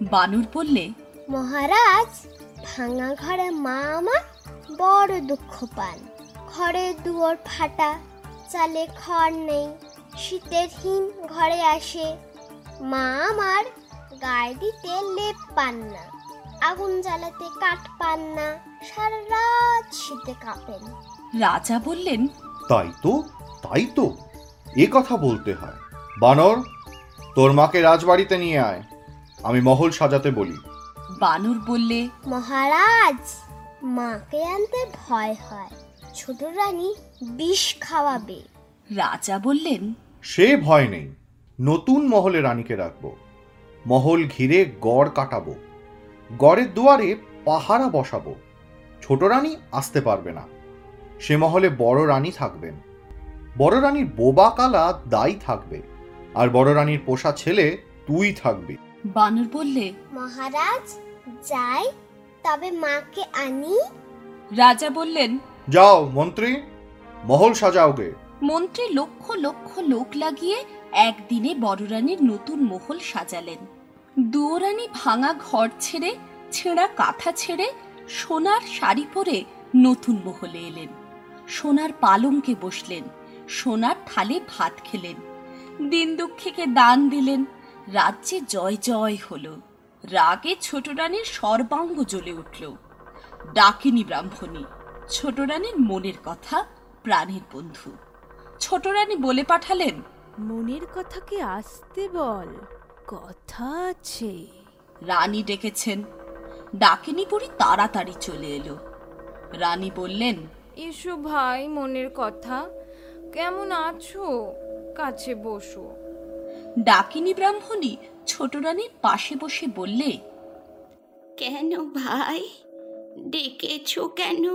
বানর বললে মহারাজ ভাঙা ঘরে মা আমার বড় দুঃখ পান। ঘরে দুয়ার ফাটা চালে খড় নেই শীতের হিম ঘরে আসে। মা আমার গায়ে দিতে লেপ পান না আগুন জ্বালাতে কাঠ পান না সারা রাত শীতে কাঁপেন। রাজা বললেন তাই তো তাই তো এ কথা বলতে হয়। বানর তোর মাকে রাজবাড়িতে নিয়ে আয় আমি মহল সাজাতে বলি। বানর বললে মহারাজ মাকে আনতে ভয় হয়। ছোট রানী বিষ খাওয়াবে। রাজা বললেন সে ভয় নেই নতুন মহলে রানীকে রাখব। মহল ঘিরে গড় কাটাবো। গড়ের দুয়ারে পাহারা বসাবো। ছোট রানী আসতে পারবে না। সে মহলে বড় রানী থাকবেন। বড় রানীর বোবা কালা দাই থাকবে। আর বড় রানীর পোষা ছেলে তুই থাকবি। বানর বললে মহারাজ যাই তবে মাকে আনি। রাজা বললেন যাও, মন্ত্রী। মহল সাজাওগে। মন্ত্রী লক্ষ লক্ষ লোক লাগিয়ে একদিনে বড়রানীর নতুন মহল সাজালেন। দুয়োরানী ভাঙা ঘর ছেড়ে, ছেঁড়া কাঁথা ছেড়ে, সোনার শাড়ি পরে নতুন মহলে এলেন। সোনার পালঙ্কে বসলেন, সোনার থালে ভাত খেলেন। দিন দুঃখীকে দান দিলেন, রাজ্যে জয় জয় হলো। রাগে ছোট রানীর সর্বাঙ্গ জ্বলে উঠল। ডাকিনী ব্রাহ্মণী ছোট রানীর মনের কথা প্রাণের বন্ধু। ছোট রানী বলে পাঠালেন মনের কথাকে আসতে বল কথা আছে। রানী ডেকেছেন। ডাকিনী বুড়ি তাড়াতাড়ি চলে এলো। রানী বললেন এসো ভাই মনের কথা। কেমন আছো? কাছে বসো। ডাকিনী ব্রাহ্মণী ছোট রানীর পাশে বসে বললে কেন ভাই? ডেকেছো কেন?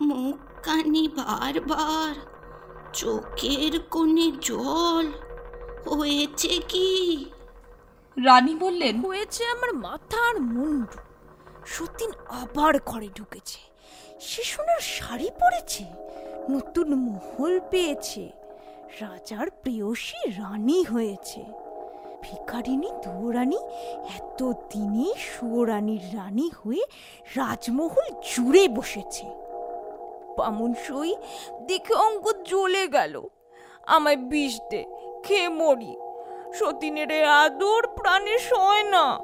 মুখ কানি বারবার, চোখের কোণে জল, হয়েছে কি? রানী বললেন, হয়েছে আমার মাথার মুন্ডু। সতীন আবার ঘরে ঢুকেছে। সে শাড়ি পরেছে, নতুন মহল পেয়েছে। রাজার প্রেয়সী রানী হয়েছে। ভিকারিনী দুরানী এত দিনে রানী হয়ে রাজমহল জুড়ে বসেছে। বামুন সই দেখে অঙ্ক জ্বলে গেল। আমায় বিষ দে খেয়ে মরি। সতীনের আদর প্রাণে সয় না।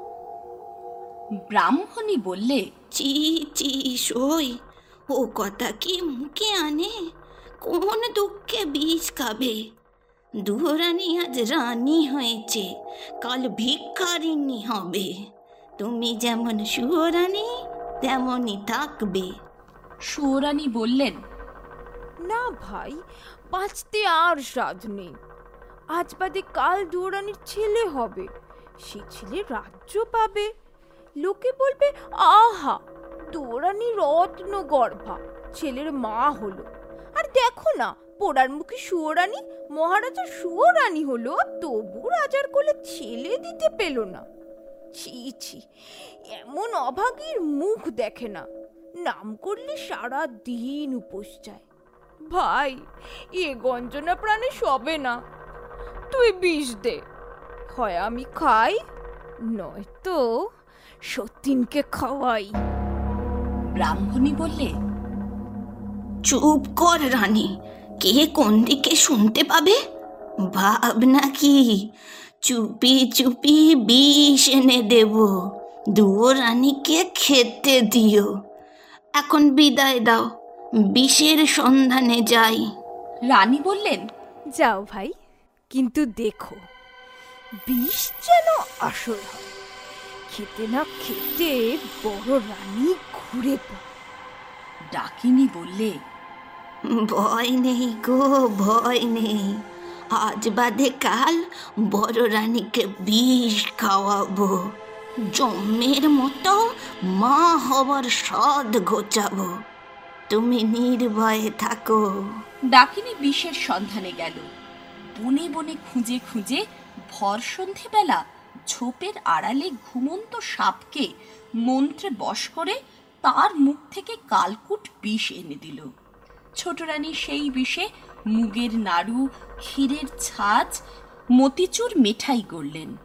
ব্রাহ্মণী বললে চি চি সই ও কথা কি মুখে আনে? কোন দুঃখে বিষ খাবে? দুরানি আজ রানী হয়েছে কাল ভিক্ষারিণী হবে। তুমি যেমন সুরানী তেমনই থাকবে। সুরানী বললেন, না ভাই, বাঁচতে আর সাধ নেই। আজ বাদে কাল দুরানির ছেলে হবে, সে ছেলে রাজ্য পাবে। লোকে বলবে, আহা দৌড়ানি রত্ন গর্ভা ছেলের মা হলো। আর দেখো না, পোড়ার মুখে সুয়োরানী মহারাজা সুয়োরানী হলো তবু রাজার কোলে ছেলে দিতে পেল না। ছি ছি, এমন অভাগীর মুখ দেখে না। নাম করলে সারা দিন উপোস যায়। ভাই, এ গঞ্জনা প্রাণে সবে না। তুই বিষ দে। হয় আমি খাই, নয়তো সতীনকে খাওয়াই। ব্রাহ্মণী বললে, চুপ কর রানী, কে কোন দিকে শুনতে পাবে? ভাব নাকি, চুপি চুপি বিষ এনে দেব। দুও রানীকে খেতে দিও। এখন বিদায় দাও। বিষের সন্ধানে যাই। রানী বললেন যাও ভাই কিন্তু দেখো বিষ যেন আসল হয়। খেতে না খেতে বড় রানী ঘুরে পড়ে। ডাকিনী বললে ভয় নেই গো ভয় নেই। আজ বাদে কাল বড় রানীকে বিষ খাওয়াবো। জমের মতো মা হবার স্বাদ ঘোচাবো। তুমি নির্ভয়ে থাকো। ডাকিনী বিষের সন্ধানে গেল। বনে বনে খুঁজে খুঁজে ভর সন্ধেবেলা ঝোপের আড়ালে ঘুমন্ত সাপকে মন্ত্রে বশ করে তার মুখ থেকে কালকুট বিষ এনে দিল। ছোট রানী সেই বিষে মুগের নাড়ু, ক্ষীরের ছাঁচ, মতিচুর মিঠাই গড়লেন।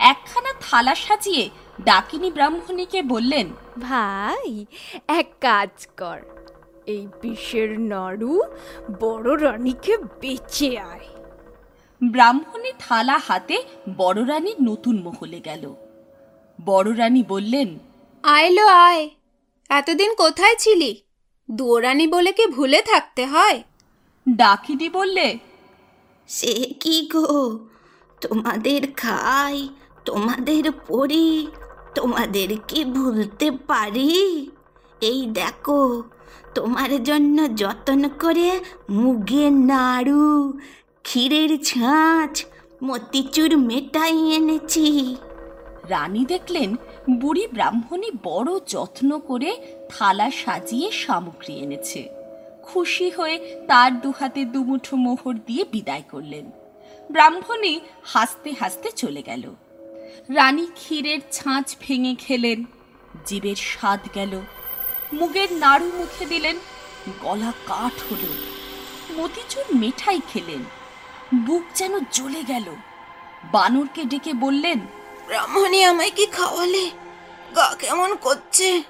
একখানা থালা সাজিয়ে ডাকিনী ব্রাহ্মণীকে বললেন ভাই এক কাজ কর। এই বিষের নাড়ু বড় রানীকে বেঁচে আয়। ব্রাহ্মণী থালা হাতে বড় রানীর নতুন মহলে গেল। বড় রানী বললেন আয়লো আয়। এতদিন কোথায় ছিলি? দুয়োরানি বলে কি ভুলে থাকতে হয়? ডাকিনি বললে সে কি গো? তোমাদের খাই তোমাদের পড়ি তোমাদের কি ভুলতে পারি? এই দেখো, তোমার জন্য যত্ন করে মুগের নাড়ু, ক্ষীরের ছাঁচ, মতিচুর মেটাই এনেছি। রানী দেখলেন, বুড়ি ব্রাহ্মণী বড় যত্ন করে থালা সাজিয়ে সামগ্রী এনেছে। খুশি হয়ে তার দুহাতে দুমুঠো মোহর দিয়ে বিদায় করলেন। ব্রাহ্মণী হাসতে হাসতে চলে গেল। রানী ক্ষীরের ছাঁচ ভেঙে খেলেন। জীবের স্বাদ গেল। মুগের নাড়ু মুখে দিলেন। গলা কাঠ হল। মতিচুর মিঠাই খেলেন। বুক যেন জ্বলে গেল। বানরকে ডেকে বললেন ব্রাহ্মণী আমায় কি খাওয়ালে? গা কেমন করছে?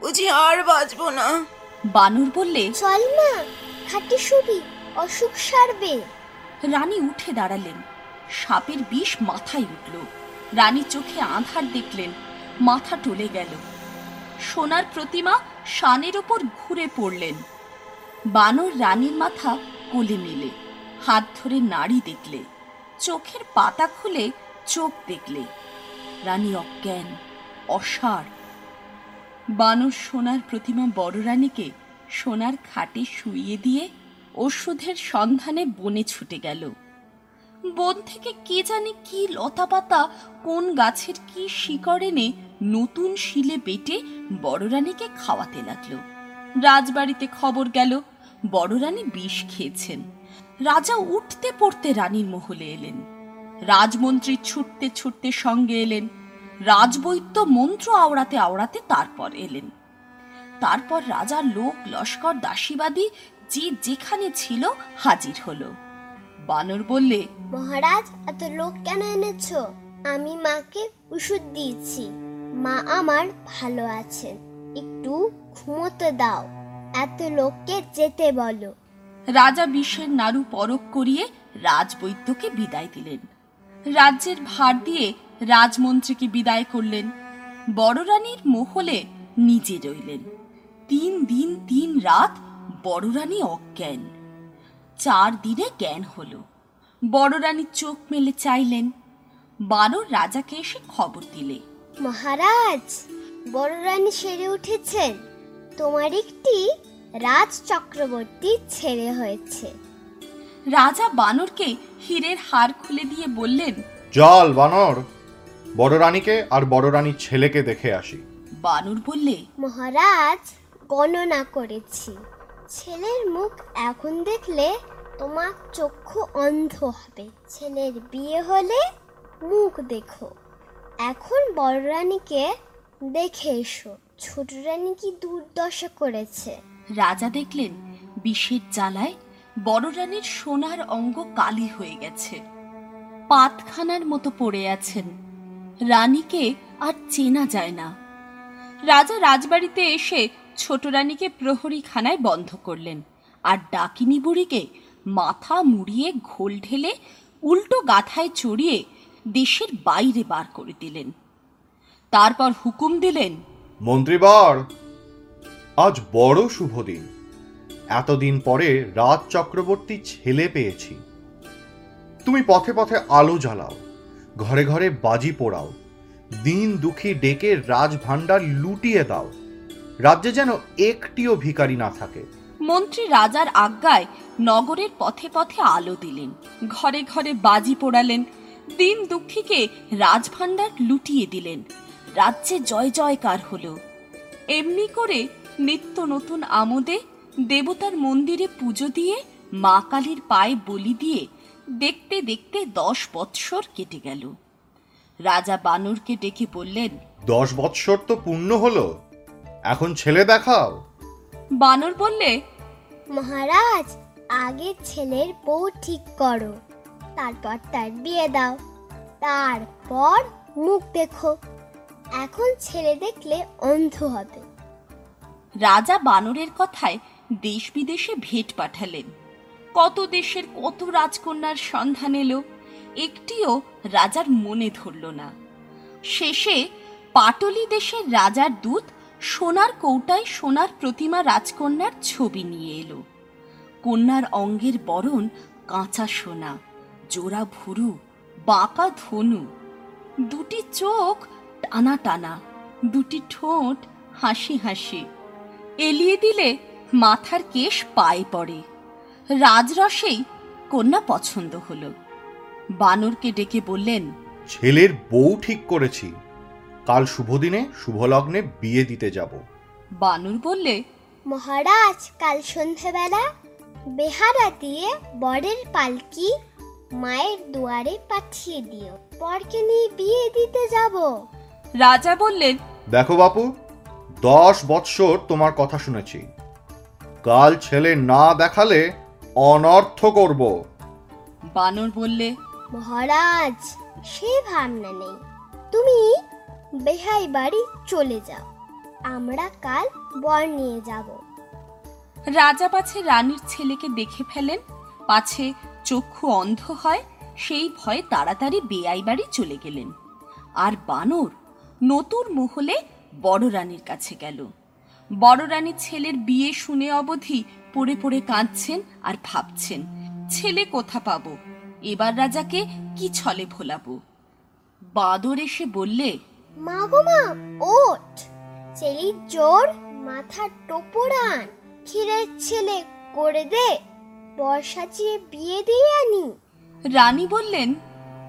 বুঝি আর বাঁচবো না। বানর বললে চল না খাটে শুবি অসুখ সারবে। রানী উঠে দাঁড়ালেন। সাপের বিষ মাথায় উঠল। রানী চোখে আধার দেখলেন, মাথা টলে গেল। সোনার প্রতিমা শানের ওপর ঘুরে পড়লেন। বানর রানীর মাথা কোলে নিলে, হাত ধরে নাড়ি দেখলে, চোখের পাতা খুলে চোখ দেখলে। রানী অজ্ঞান অসাড় বানর সোনার প্রতিমা বড় রানীকে সোনার খাটে শুইয়ে দিয়ে ওষুধের সন্ধানে বনে ছুটে গেল। বন থেকে কে জানে কি লতাপাতা কোন গাছের কি শিকড় এনে নতুন শিলে বেটে বড় রানীকে খাওয়াতে লাগল। রাজবাড়িতে খবর গেল বড় রানী বিষ খেয়েছেন। রাজা উঠতে পড়তে রানীর মহলে এলেন। রাজমন্ত্রী ছুটতে ছুটতে সঙ্গে এলেন। রাজবৈদ্য মন্ত্র আওড়াতে আওড়াতে তারপর এলেন। তারপর রাজার লোক, লস্কর, দাসীবাদী যে যেখানে ছিল হাজির হলো। বানর বললে মহারাজ এত লোক কেন এনেছো? আমি মাকে ওষুধ দিয়েছি। মা আমার ভালো আছেন। একটু ঘুমোতে দাও। এত লোককে যেতে বলো। রাজা বিশ্বের নাড়ু পরক করিয়ে রাজবৈদ্যকে বিদায় দিলেন। রাজ্যের ভার দিয়ে রাজমন্ত্রীকে বিদায় করলেন। বড় রানীর মহলে নিজে রইলেন। তিন দিন তিন রাত বড় রানী অজ্ঞান। চার দিনে জ্ঞান হলো। বড় রানী চোখ মেলে চাইলেন বানর রাজাকে এসে খবর দিলে। মহারাজ বড় রানী সেরে উঠেছেন। তোমার একটি রাজ চক্রবর্তী ছেড়ে হয়েছে। রাজা বানরকে হীরের হার খুলে দিয়ে বললেন জল বানর বড় রানীকে আর বড় রানীর ছেলেকে দেখে আসি। বানর বললে মহারাজ গণনা করেছি। ছেলের মুখ এখন দেখলে তোমার চক্ষু অন্ধ হবে। ছেলের বিয়ে হলে মুখ দেখো। এখন বড় রানীকে দেখে এসো। ছোট রানী কি দুর্দশা করেছে। রাজা দেখলেন, বিষের জ্বালায় বড় রানীর সোনার অঙ্গ কালি হয়ে গেছে। পাতখানার মতো পড়ে আছেন। রানীকে আর চেনা যায় না। রাজা রাজবাড়িতে এসে ছোট রানীকে প্রহরীখানায় বন্ধ করলেন আর ডাকিনী বুড়িকে মাথা মুড়িয়ে ঘোল ঢেলে উল্টো গাথায় চড়িয়ে দেশের বাইরে বার করে দিলেন। তারপর হুকুম দিলেন, মন্ত্রীবর, আজ বড় শুভ দিন। এতদিন পরে রাজ চক্রবর্তী ছেলে পেয়েছি। তুমি পথে পথে আলো জ্বালাও, ঘরে ঘরে বাজি পোড়াও, দিন দুঃখী ডেকে রাজভাণ্ডার লুটিয়ে দাও। রাজ্যে যেন একটিও ভিখারি না থাকে। মন্ত্রী রাজার আজ্ঞায় নগরের পথে পথে আলো দিলেন। ঘরে ঘরে বাজি পোড়ালেন। দিন দুঃখীকে রাজভাণ্ডার লুটিয়ে দিলেন। রাজ্যে জয় জয়কার হলো। এমনি করে নিত্য নতুন আমোদে দেবতার মন্দিরে পুজো দিয়ে মা কালীর পায়ে বলি দিয়ে দেখতে দেখতে দশ বৎসর কেটে গেল। রাজা বানরকে ডেকে বললেন দশ বৎসর তো পূর্ণ হলো। এখন ছেলে দেখাও। বানর বললে মহারাজ আগে ছেলের বউ ঠিক করো তারপর তার বিয়ে দাও তারপর মুখ দেখো। এখন ছেলে দেখলে অন্ধ হবে। রাজা বানরের কথায় দেশ বিদেশে ভেট পাঠালেন। কত দেশের কত রাজকন্যার সন্ধান এলো একটিও রাজার মনে ধরল না। শেষে পাটলি দেশের রাজার দূত সোনার কৌটায় সোনার প্রতিমা রাজকন্যার ছবি নিয়ে এলো। কন্যার অঙ্গের বরণ কাঁচা সোনা, জোড়া ভুরু, বাঁকা ধনু। দুটি চোখ টানা টানা, দুটি ঠোঁট হাসি হাসি। এলিয়ে দিলে মাথার কেশ পায়ে পড়ে। রাজরসেই কন্যা পছন্দ হলো। বানরকে ডেকে বললেন, ছেলের বউ ঠিক করেছি কাল শুভ দিনে শুভ লগ্নে বিয়ে দিতে যাব। বানুর বললে মহারাজ কাল সন্ধ্যাবেলা বেহারা দিয়ে বরের পালকি মায়ের দুয়ারে পাঠিয়ে দিও। বরকে নিয়ে বিয়ে দিতে যাব। রাজা বললেন দেখো বাপু দশ বৎসর তোমার কথা শুনেছি। কাল ছেলে না দেখালে অনর্থ করব। বানর বললে মহারাজ সে ভাবনা নেই। তুমি বেহাই বাড়ি চলে যাও। আমরা কাল বর নিয়ে যাব। রাজা পাছে রানীর ছেলেকে দেখে ফেলেন। পাছে চক্ষু অন্ধ হয়, সেই ভয়ে তাড়াতাড়ি বেআই বাড়ি চলে গেলেন। আর বানর নতুন মহলে বড় রানীর কাছে গেল। বড় রানীর ছেলের বিয়ে শুনে অবধি পড়ে পড়ে কাঁদছেন আর ভাবছেন, ছেলে কোথা পাবো? এবার রাজাকে কি ছলে ভোলাবো? বাদর এসে বললে মা গো মা, ওঠ। ছেলির জোর, মাথার টোপরান। ক্ষীরের ছেলে করে দে বর্ষা চেয়ে বিয়ে দিয়ে আনি। রানী বললেন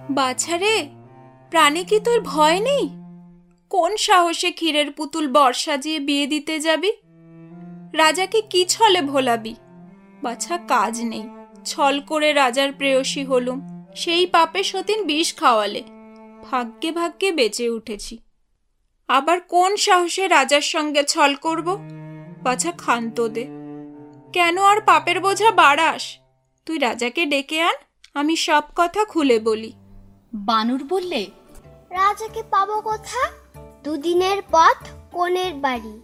বাছারে প্রাণে কি তোর ভয় নেই? কোন সাহসে ক্ষীরের পুতুল বর্ষা দিয়ে বিয়ে দিতে যাবি? রাজাকে কি ছলে ভোলাবি? বাছা, কাজ নেই। ছল করে রাজার প্রেয়সী হলুম। সেই পাপে সতীন বিষ খাওয়ালে। ভাগ্যে ভাগ্যে বেঁচে উঠেছি। আবার কোন সাহসে রাজার সঙ্গে ছল করব? বাছা ক্ষান্ত দে। কেন আর পাপের বোঝা বাড়াস? তুই রাজাকে ডেকে আন আমি সব কথা খুলে বলি। বানুর বললে রাজাকে পাবো কথা? দুদিনের পথ কোণের বাড়ি।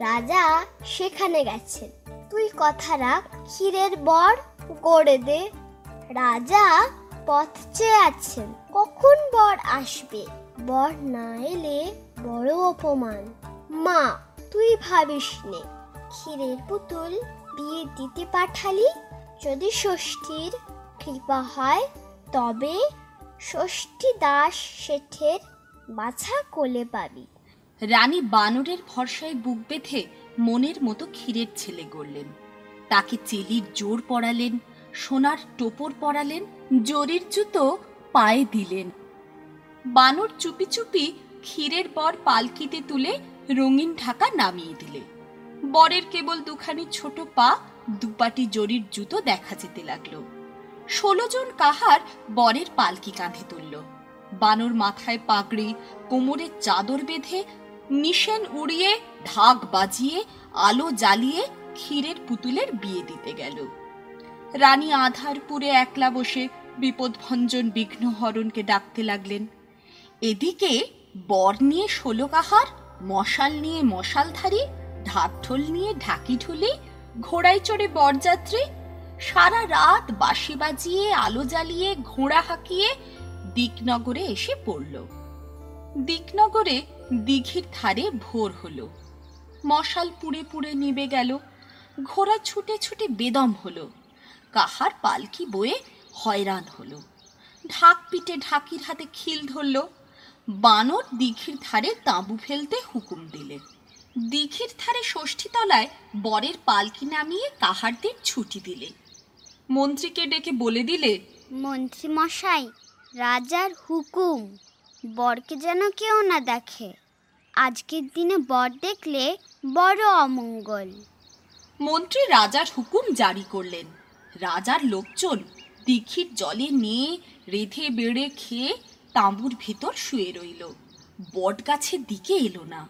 রাজা সেখানে গেছেন। তুই কথা রাখ ক্ষীরের বর গড়ে দে। রাজা পথ চেয়ে আছেন। কখন বর আসবে? বর না এলে বড় অপমান। মা, তুই ভাবিস নে ক্ষীরের পুতুল বিয়ে দিতে পাঠালি? যদি ষষ্ঠীর কৃপা হয়, তবে ষষ্ঠী দাস শেঠের বাছা কোলে পাবি। রানী বানরের ভরসায় বুক বেঁধে মনের মতো ক্ষীরের ছেলে গড়লেন। তাকে চেলির জোর পড়ালেন সোনার টোপর পরালেন জরির জুতো পায়ে দিলেন। বানর চুপি চুপি ক্ষীরের বর পালকিতে তুলে রঙিন ঢাকা নামিয়ে দিলে। বরের কেবল দুখানি ছোট পা দুপাটি জরির জুতো দেখা যেতে লাগল। ষোলো জন কাহার বরের পালকি কাঁধে তুলল। বানর মাথায় পাগড়ি, কোমরে চাদর বেঁধে নিশেন উড়িয়ে, ঢাক বাজিয়ে, আলো জ্বালিয়ে ক্ষীরের পুতুলের বিয়ে দিতে গেল। রানী আধারপুরে একলা বসে বিপদভঞ্জন বিঘ্নহরণকে ডাকতে লাগলেন। এদিকে বর নিয়ে ষোলো কাহার মশাল নিয়ে মশালধারী ঢাকঢোল নিয়ে ঢাকি ঢুলি, ঘোড়ায় চড়ে বরযাত্রী, সারা রাত বাঁশি বাজিয়ে, আলো জ্বালিয়ে, ঘোড়া হাঁকিয়ে দিকনগরে এসে পড়ল। দিকনগরে দিঘির ধারে ভোর হলো। মশাল পুড়ে পুড়ে নিবে গেল। ঘোড়া ছুটে ছুটে বেদম হলো। কাহার পালকি বয়ে হয়রান হলো। ঢাক পিটে ঢাকির হাতে খিল ধরল। বানর দিঘির ধারে তাঁবু ফেলতে হুকুম দিলে। দিঘির ধারে ষষ্ঠীতলায় বরের পালকি নামিয়ে কাহারদের ছুটি দিলে। মন্ত্রীকে ডেকে বলে দিলে মন্ত্রী মশাই রাজার হুকুম। বরকে যেন কেউ না দেখে। আজকের দিনে বর দেখলে বড় অমঙ্গল। মন্ত্রী রাজার হুকুম জারি করলেন। রাজার লোকজন দীঘির জলে নিয়ে রেধে বেড়ে খেয়ে তাঁবুর ভিতর শুয়ে রইল। বট গাছের দিকে এলো না।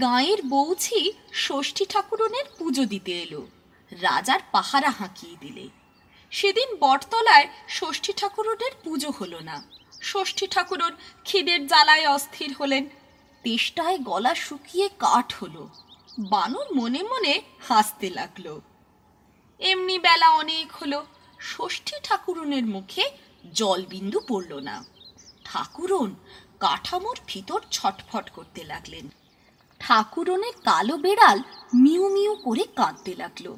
গাঁয়ের বৌছি ষষ্ঠী ঠাকুরনের পুজো দিতে এলো। রাজার পাহারা হাঁকিয়ে দিলে। সেদিন বটতলায় ষষ্ঠী ঠাকুরনের পুজো হলো না। ষষ্ঠী ঠাকুরন খিদের জ্বালায় অস্থির হলেন। তেষ্টায় গলা শুকিয়ে কাঠ হলো। বানর মনে মনে হাসতে লাগল। এমনি বেলা অনেক হলো। ষষ্ঠী ঠাকুরনের মুখে জলবিন্দু পড়ল না। ঠাকুরন কাঠামোর ভিতর ছটফট করতে লাগলেন। ঠাকুরনের কালো বেড়াল মিউ মিউ করে কাঁদতে লাগল।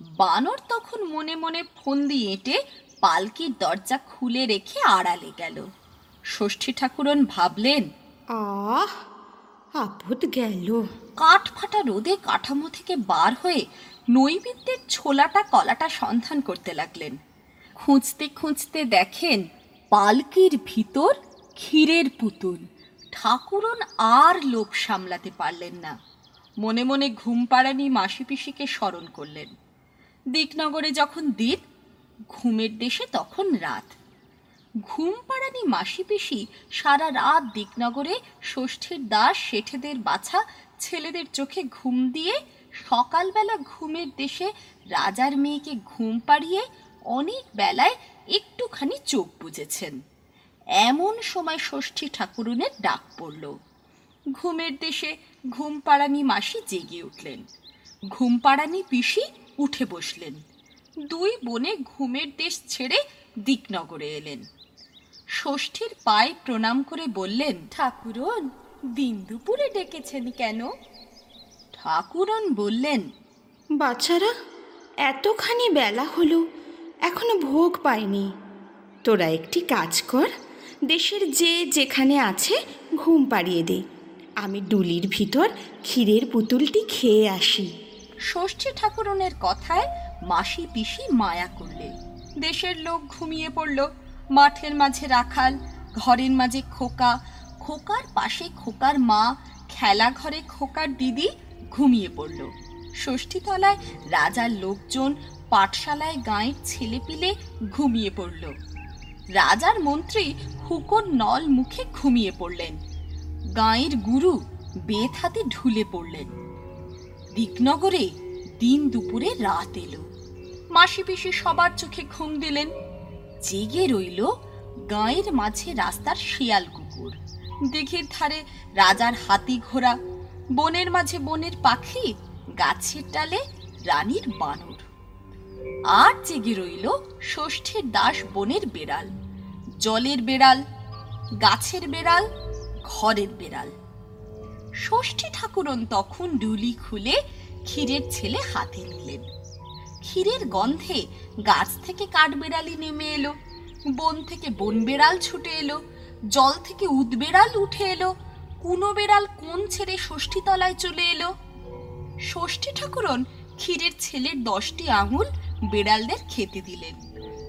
বানর তখন মনে মনে ফন্দি এঁটে পালকির দরজা খুলে রেখে আড়ালে গেল। ষষ্ঠী ঠাকুরন ভাবলেন আহ আপদ গেল। কাঠ ফাটা রোদে কাঠামো থেকে বার হয়ে নৈবেদ্যের ছোলাটা কলাটা সন্ধান করতে লাগলেন। খুঁজতে খুঁজতে দেখেন পালকির ভিতর ক্ষীরের পুতুল। ঠাকুরন আর লোভ সামলাতে পারলেন না। মনে মনে ঘুম পাড়ানি মাসি পিসিকে স্মরণ করলেন। দিকনগরে যখন দিন, ঘুমের দেশে তখন রাত। ঘুম পাড়ানি মাসি পিসি সারা রাত দিকনগরে ষষ্ঠীর দাস শেঠেদের বাছা ছেলেদের চোখে ঘুম দিয়ে সকালবেলা ঘুমের দেশে রাজার মেয়েকে ঘুম পাড়িয়ে অনেক বেলায় একটুখানি চোখ বুঝেছেন এমন সময় ষষ্ঠী ঠাকুরুনের ডাক পড়ল। ঘুমের দেশে ঘুম পাড়ানি মাসি জেগে উঠলেন। ঘুম পাড়ানি পিসি উঠে বসলেন। দুই বোনে ঘুমের দেশ ছেড়ে দিকনগরে এলেন। ষষ্ঠীর পায়ে প্রণাম করে বললেন, ঠাকুরন, দিন দুপুরে ডেকেছেন কেন? ঠাকুরন বললেন বাচ্চারা এতখানি বেলা হলো এখনও ভোগ পাইনি। তোরা একটি কাজ কর দেশের যে যেখানে আছে ঘুম পাড়িয়ে দে। আমি ডুলির ভিতর ক্ষীরের পুতুলটি খেয়ে আসি। ষষ্ঠী ঠাকুরনের কথায় মাসি পিসি মায়া করলে দেশের লোক ঘুমিয়ে পড়ল মাঠের মাঝে রাখাল ঘরের মাঝে খোকা খোকার পাশে খোকার মা খেলা ঘরে খোকার দিদি ঘুমিয়ে পড়ল। ষষ্ঠীতলায় রাজার লোকজন পাঠশালায় গাঁয়ের ছেলেপিলে ঘুমিয়ে পড়ল। রাজার মন্ত্রী হুকোর নল মুখে ঘুমিয়ে পড়লেন। গাঁয়ের গুরু বেত হাতে ঢুলে পড়লেন। দিকনগরে দিন দুপুরে রাত এলো। মাসি পিসি সবার চোখে ঘুম দিলেন। জেগে রইল গাঁয়ের মাঝে রাস্তার শিয়াল কুকুর। দিঘির ধারে রাজার হাতি ঘোড়া বনের মাঝে বনের পাখি, গাছের ডালে রানীর বানর। আর জেগে রইল ষষ্ঠীর দাস বনের বেড়াল, জলের বেড়াল, গাছের বেড়াল, ঘরের বেড়াল। ষষ্ঠী ঠাকুরন তখন ডুলি খুলে ক্ষীরের ছেলে হাতে নিলেন। ক্ষীরের গন্ধে গাছ থেকে কাঠবেড়ালি নেমে এলো, বন থেকে বন বেড়াল ছুটে এলো, জল থেকে উদ বেড়াল উঠে এলো কুনো বেড়াল কোন ছেড়ে ষষ্ঠী তলায় চলে এলো? ষষ্ঠী ঠাকুরন ক্ষীরের ছেলের দশটি আঙুল বেড়ালদের খেতে দিলেন।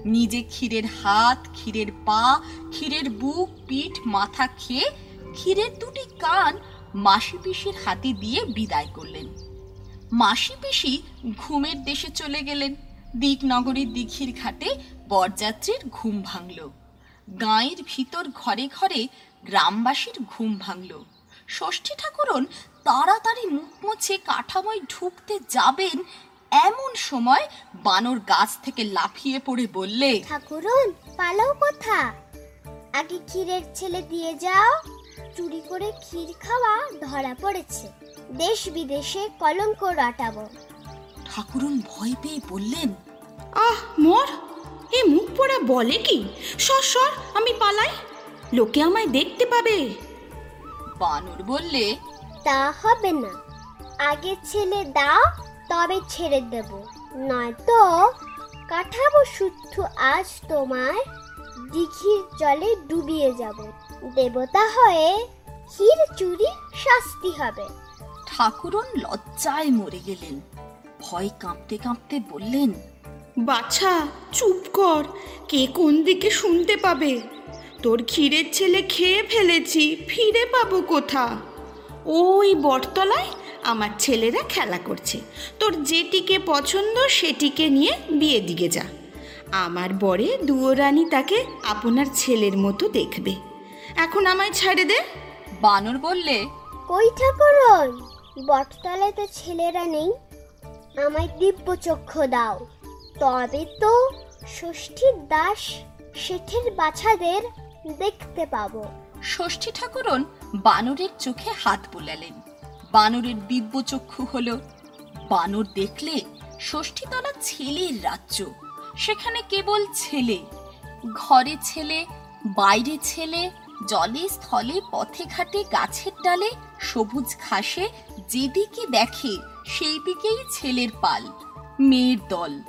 নিজে ক্ষীরের হাত, ক্ষীরের পা, ক্ষীরের বুক, পিঠ, মাথা খেয়ে ক্ষীরের দুটি কান মাসি পিসির হাতে দিয়ে বিদায় করলেন। মাসি পিসি ঘুমের দেশে চলে গেলেন। দিকনগরীর দিঘির ঘাটে বরযাত্রীর ঘুম ভাঙল। গাঁয়ের ভিতর ঘরে ঘরে গ্রামবাসীর ঘুম ভাঙল। ষষ্ঠী ঠাকুরন তাড়াতাড়ি মুখ মুছে কাঠামোয় ঢুকতে যাবেন এমন সময় বানর গাছ থেকে লাফিয়ে পড়ে বললে ঠাকুরন পালাও কথা? আগে ক্ষীরের ছেলে দিয়ে যাও। চুরি করে ক্ষীর খাওয়া ধরা পড়েছে। দেশ বিদেশে কলঙ্ক রাটাবো। ঠাকুরন ভয় পেয়ে বললেন আহ মোর! এ মুখ পোড়া বলে কি? সর সর আমি পালাই। লোকে আমায় দেখতে পাবে। বানর বললে তা হবে না। আগে ছেলে দাও তবে ছেড়ে দেব। নয়তো কাঠাবো শুদ্ধ আজ তোমায় দিঘির জলে ডুবিয়ে যাব। দেবতা হয়ে ক্ষীর চুরি শাস্তি হবে। ঠাকুরন লজ্জায় মরে গেলেন। ভয় কাঁপতে কাঁপতে বললেন বাছা চুপ কর। কে কোন দিকে শুনতে পাবে? তোর ক্ষীরের ছেলে খেয়ে ফেলেছি ফিরে পাবো কোথা? ওই বটতলায় আমার ছেলেরা খেলা করছে। তোর যেটিকে পছন্দ সেটিকে নিয়ে বিয়ে দিকে যা। আমার বরে দুয়োরানী তাকে আপনার ছেলের মতো দেখবে। এখন আমায় ছেড়ে দে। বানর বললে কই ঠাকুরন বটতলায় তো ছেলেরা নেই। আমায় দিব্য চক্ষু দাও। তবে তো ষষ্ঠীর দাস শেঠের বাছাদের দেখতে পাবো। ষষ্ঠী ঠাকুরন বানরের চোখে হাত বোলালেন। বানরের দিব্য চক্ষু হল, বানর দেখলে ষষ্ঠীতলা ছেলের রাজ্য। সেখানে কেবল ছেলে, ঘরে ছেলে, বাইরে ছেলে, জলে স্থলে পথে ঘাটে গাছের ডালে সবুজ ঘাসে যেদিকে দেখে সেই দিকেই ছেলের পাল, মেয়ের দল।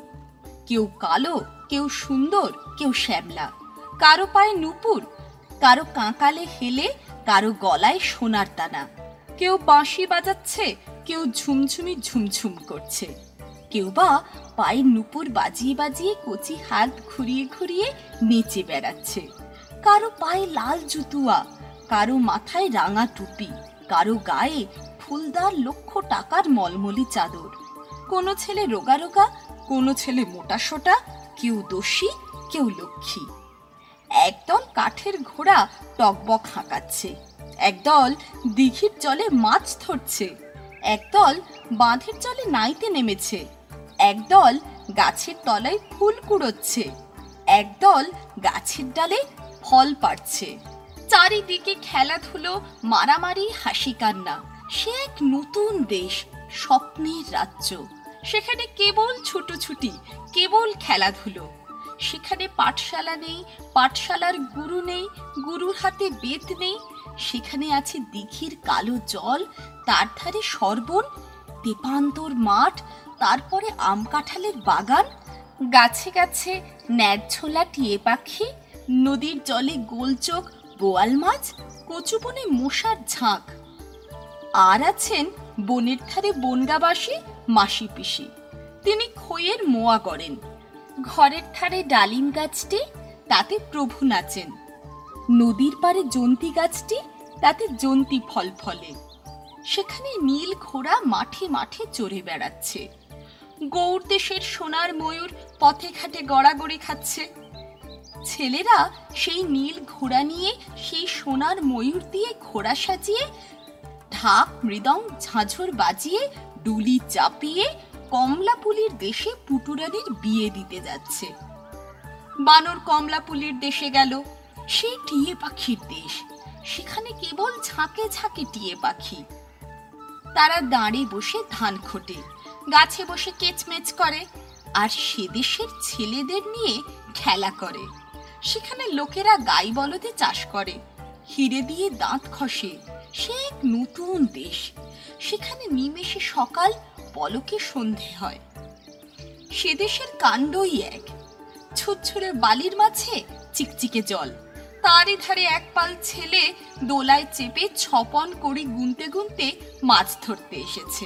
কেউ কালো, কেউ সুন্দর, কেউ শ্যামলা। কারও পায়ে নুপুর, কারও কাঁকালে হেলে, কারও গলায় সোনার দানা। কেউ বাঁশি বাজাচ্ছে, কেউ ঝুমঝুমি ঝুমঝুম করছে। কেউ বা পায়ে নুপুর বাজিয়ে বাজিয়ে কচি হাত ঘুরিয়ে ঘুরিয়ে নেচে বেড়াচ্ছে। কারও পায়ে লাল জুতুয়া, কারও মাথায় রাঙা টুপি, কারও গায়ে ফুলদার লক্ষ টাকার মলমলি চাদর। কোনো ছেলে রোগা রোগা, কোনো ছেলে মোটা সোটা, কেউ দোষী, কেউ লক্ষ্মী। একদল কাঠের ঘোড়া টকবক হাঁকাচ্ছে। একদল দিঘির জলে মাছ ধরছে। একদল বাঁধের জলে নাইতে নেমেছে। একদল গাছের তলায় ফুল কুড়োচ্ছে। একদল গাছের ডালে ফল পাড়ছে। চারিদিকে খেলাধুলো, মারামারি, হাসি কান্না। সে এক নতুন দেশ, স্বপ্নের রাজ্য। সেখানে কেবল ছুটোছুটি, কেবল খেলাধুলো। সেখানে পাঠশালা নেই, পাঠশালার গুরু নেই, গুরুর হাতে বেত নেই। সেখানে আছে দিঘির কালো জল, তার ধারে সর্বণ তেপান্তর মাঠ, তারপরে আম কাঁঠালের বাগান, গাছে গাছে ন্যাড়ঝোলা টিয়ে পাখি, নদীর জলে গোলচোখ, বোয়াল মাছ কচুবনে মশার ঝাঁক। আর আছেন বনের ধারে বনগাবাসী মাসি পিসি তিনি খইয়ের মোয়া করেন। ঘরের ধারে ডালিম গাছটি তাতে প্রভু নাচেন। নদীর পারে জন্তি গাছটি তাতে জন্তি ফল ফলে। সেখানে নীল ঘোড়া মাঠে মাঠে চড়ে বেড়াচ্ছে। গৌর দেশের সোনার ময়ূর পথে ঘাটে গড়াগড়ি খাচ্ছে। ছেলেরা সেই নীল ঘোড়া নিয়ে সেই সোনার ময়ূর দিয়ে ঘোড়া সাজিয়ে, ঢাক মৃদং ঝাঁঝর বাজিয়ে, ডুলি চাপিয়ে কমলাপুলির দেশে পুটুরানির বিয়ে দিতে যাচ্ছে। বানর কমলাপুলির দেশে গেল। সেই টিয়ে পাখির দেশ। সেখানে কেবল ঝাঁকে ঝাঁকে টিয়ে পাখি। তারা দাঁড়ে বসে ধান খোটে, গাছে বসে কেচমেচ করে, আর সে দেশের ছেলেদের নিয়ে খেলা করে। সেখানে লোকেরা গাই বলদে চাষ করে। হিরে দিয়ে দাঁত খসে সে এক নতুন দেশ। সেখানে নিমেষে সকাল পলকে সন্ধে হয়। সে দেশের কাণ্ডই এক। ছুটছুড়ে বালির মাঝে চিকচিকে জল। তারই ধারে এক পাল ছেলে দোলায় চেপে ছপন করে গুনতে গুনতে মাছ ধরতে এসেছে।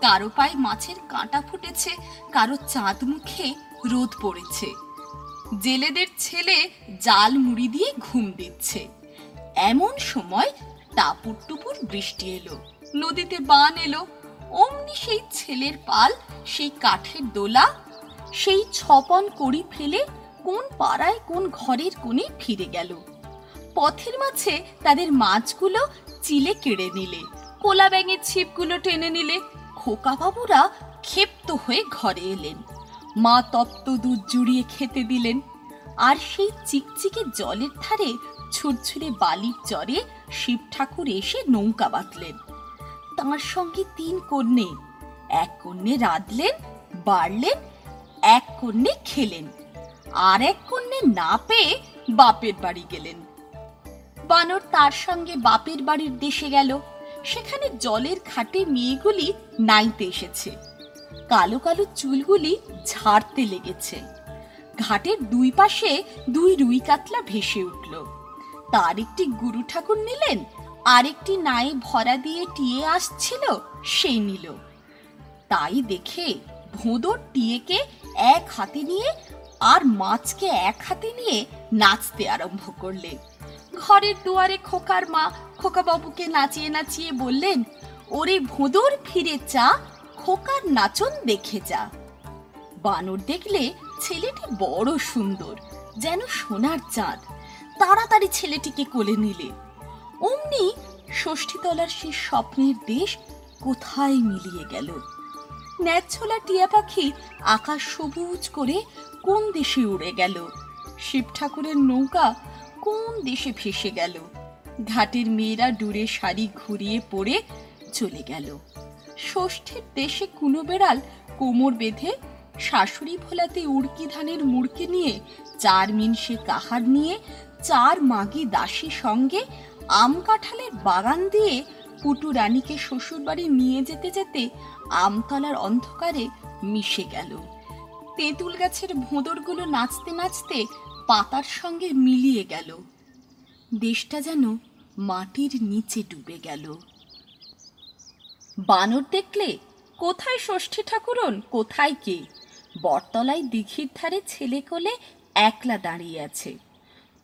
কারও পায়ে মাছের কাঁটা ফুটেছে, কারও চাঁদ মুখে রোদ পড়েছে। জেলেদের ছেলে জাল মুড়ি দিয়ে ঘুম দিচ্ছে। এমন সময় টাপুর টুপুর বৃষ্টি এলো। নদীতে বান এলো অমনি সেই ছেলের পাল, সেই কাঠের দোলা, সেই ছপন করি ফেলে কোন পাড়ায় কোন ঘরের কোণে ফিরে গেল। পথের মাঝে তাদের মাছগুলো চিলে কেড়ে নিলে, কোলা ব্যাঙের ছিপগুলো টেনে নিলে খোকা বাবুরা ক্ষেপ্ত হয়ে ঘরে এলেন। মা তপ্ত দুধ জুড়িয়ে খেতে দিলেন, আর সেই চিকচিকে জলের ধারে ছুটছুড়ে বালির চরে শিব ঠাকুর এসে নৌকা বাঁধলেন। তাঁর সঙ্গে তিন কন্যে। এক কন্যে রাঁধলেন, বাড়লেন, এক কন্যে খেলেন। আর এক কন্যে না পেয়ে বাপের বাড়ি গেলেন। বানর তার সঙ্গে বাপের বাড়ির দেশে গেল। সেখানে জলের খাটে মেয়েগুলি নাইতে এসেছে। কালো কালো চুলগুলি ঝাড়তে লেগেছে। ঘাটের দুই পাশে দুই রুই কাতলা ভেসে উঠল। তার একটি গুরু ঠাকুর নিলেন আরেকটি নায়ে ভরা দিয়ে টিয়ে আসছিল সেই নিল। তাই দেখে ভোঁদর টিয়েকে এক হাতে নিয়ে আর মাছকে এক হাতে নিয়ে নাচতে আরম্ভ করলে। ঘরের দুয়ারে খোকার মা খোকা বাবুকে নাচিয়ে নাচিয়ে বললেন, ওরে ভোঁদর, ফিরে চা খোকার নাচন দেখে যা। বানর দেখলে ছেলেটি বড় সুন্দর, যেন সোনার চাঁদ। তাড়াতাড়ি ছেলেটিকে কোলে নিলে। অমনি ষষ্ঠীতলার সেই স্বপ্নের দেশ কোথায় মিলিয়ে গেল? ন্যাচছলা টিয়া পাখি আকাশ সবুজ করে কোন দেশে উড়ে গেল? শিব ঠাকুরের নৌকা কোন দেশে ভেসে গেল? ঘাটের মেয়েরা ডুরে শাড়ি ঘুরিয়ে পড়ে চলে গেল। ষষ্ঠীর দেশে কুনো বেড়াল কোমর বেঁধে শাশুড়ি ভোলাতে উড়কি ধানের মুড়কি নিয়ে চার মিনসে কাহার নিয়ে চার মাগি দাসী সঙ্গে আম কাঁঠালের বাগান দিয়ে পুটু রানীকে শ্বশুরবাড়ি নিয়ে যেতে যেতে আমতলার অন্ধকারে মিশে গেল। তেঁতুল গাছের ভোঁদরগুলো নাচতে নাচতে পাতার সঙ্গে মিলিয়ে গেল। দেশটা যেন মাটির নিচে ডুবে গেল। বানর দেখলে, কোথায় ষষ্ঠী ঠাকুরন, কোথায় কে? বটতলায় দিঘির ধারে ছেলে কোলে একলা দাঁড়িয়ে আছে।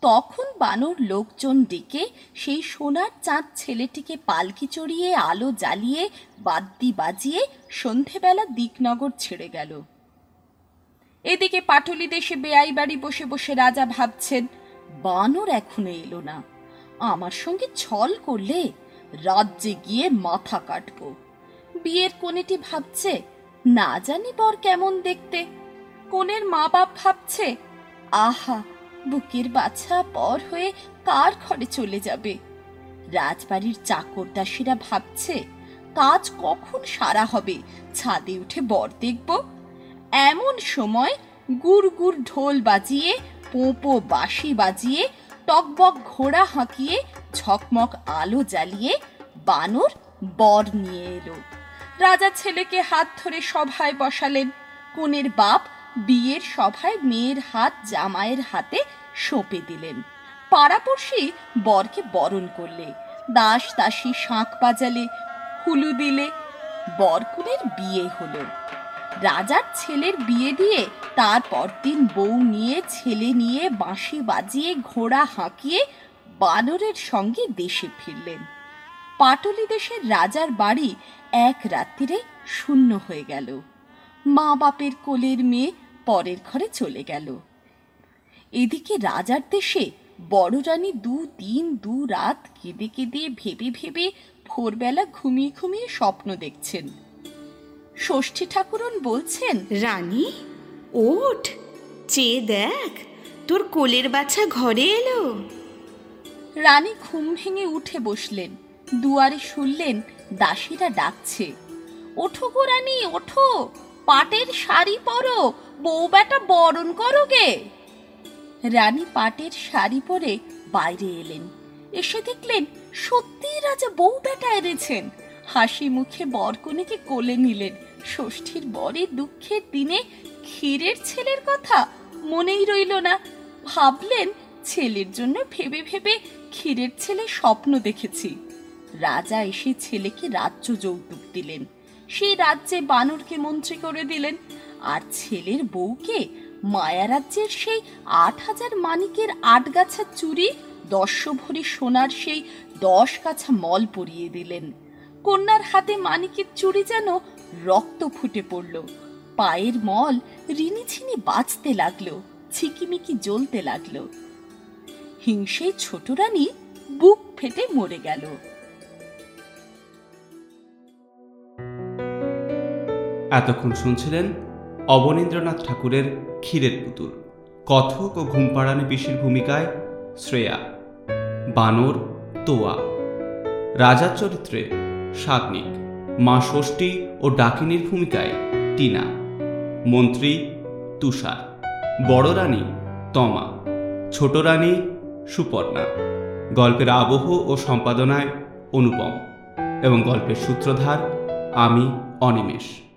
তখন বানর লোকজন ডেকে সেই সোনার চাঁদ ছেলেটিকে পালকি চড়িয়ে আলো জ্বালিয়ে বাদ্যি বাজিয়ে সন্ধেবেলা দিকনগর ছেড়ে গেল। এদিকে পাটলি দেশে বেআই বাড়ি বসে বসে রাজা ভাবছেন, বানর এখনও এলো না। আমার সঙ্গে ছল করলে রাজ্যে গিয়ে মাথা কাটবো। বিয়ের কোনেটি ভাবছে, না জানি বর কেমন দেখতে। কোনের মা বাপ ভাবছে, আহা বুকের বাছা পর হয়ে কার ঘরে চলে যাবে। রাজবাড়ির চাকর দাসীরা ভাবছে, কাজ কখন সারা হবে? ছাদে উঠে বর দেখব। এমন সময় গুড় গুড় ঢোল বাজিয়ে, পোঁপো বাঁশি বাজিয়ে, টকবক ঘোড়া হাঁকিয়ে, ঝকমক আলো জ্বালিয়ে বানর বর নিয়ে এলো। রাজা ছেলেকে হাত ধরে সভায় বসালেন। কনের বাপ বিয়ের সভায় মেয়ের হাত জামাইয়ের হাতে সঁপে দিলেন। পাড়াপড়শি বরকে বরণ করলে, দাস দাসী শাঁখ বাজালে, হুলু দিলে, বরকুলের বিয়ে হলো। রাজার ছেলের বিয়ে দিয়ে তার পরদিন বউ নিয়ে, ছেলে নিয়ে বাঁশি বাজিয়ে, ঘোড়া হাঁকিয়ে বানরের সঙ্গে দেশে ফিরলেন। পাটলি দেশের রাজার বাড়ি এক রাত্রিরে শূন্য হয়ে গেল। মা বাপের কোলের মেয়ে পরের ঘরে চলে গেল। এদিকে রাজার দেশে বড় রানী দু দিন দু রাত কেঁদে কেঁদে ভেবে ভেবে ভোরবেলা ঘুমিয়ে ঘুমিয়ে স্বপ্ন দেখছেন। ষষ্ঠী ঠাকুরন বলছেন রানী ওঠ চেয়ে দেখ তোর কোলের বাচ্চা ঘরে এলো। রানী ঘুম ভেঙে উঠে বসলেন। দুয়ারে শুনলেন দাসীরা ডাকছে ওঠো গো রানী ওঠো। পাটের শাড়ি পরো, বউ বেটা বরণ করো গে। রানী পাটের শাড়ি পরে বাইরে এলেন। এসে দেখলেন সত্যি রাজা বউ বেটা এনেছেন। হাসি মুখে বরকনেকে কোলে নিলেন। ষষ্ঠীর বরে দুঃখের দিনে ক্ষীরের ছেলের কথা মনেই রইল না। ভাবলেন, ছেলের জন্য ভেবে ভেবে ক্ষীরের ছেলে স্বপ্ন দেখেছি। রাজা এসে ছেলেকে রাজ্য যৌতুক দিলেন। সেই রাজ্যে বানরকে মন্ত্রী করে দিলেন। আর ছেলের বউকে মায়া রাজ্যের সেই আট হাজার মানিকের আট গাছা চুরি দশ ভরি সোনার সেই দশ কাছা মল পরিয়ে দিলেন। কন্যার হাতে মানিকের চুরি যেন রক্ত ফুটে পড়ল। পায়ের মল রিনিছিনি বাঁচতে লাগল ছিকিমিকি জ্বলতে লাগল। হিংসে ছোট রানী বুক ফেটে মরে গেল। এতক্ষণ শুনছিলেন অবনীন্দ্রনাথ ঠাকুরের ক্ষীরের পুতুল। কথক ও ঘুমপাড়ানি পিসির ভূমিকায় শ্রেয়া। বানর, তোয়া। রাজার চরিত্রে সাগ্নিক মা ষষ্ঠী ও ডাকিনীর ভূমিকায় টিনা। মন্ত্রী তুষার। বড় রানী তমা। ছোট রানী সুপর্ণা। গল্পের আবহ ও সম্পাদনায় অনুপম। এবং গল্পের সূত্রধার আমি অনিমেষ।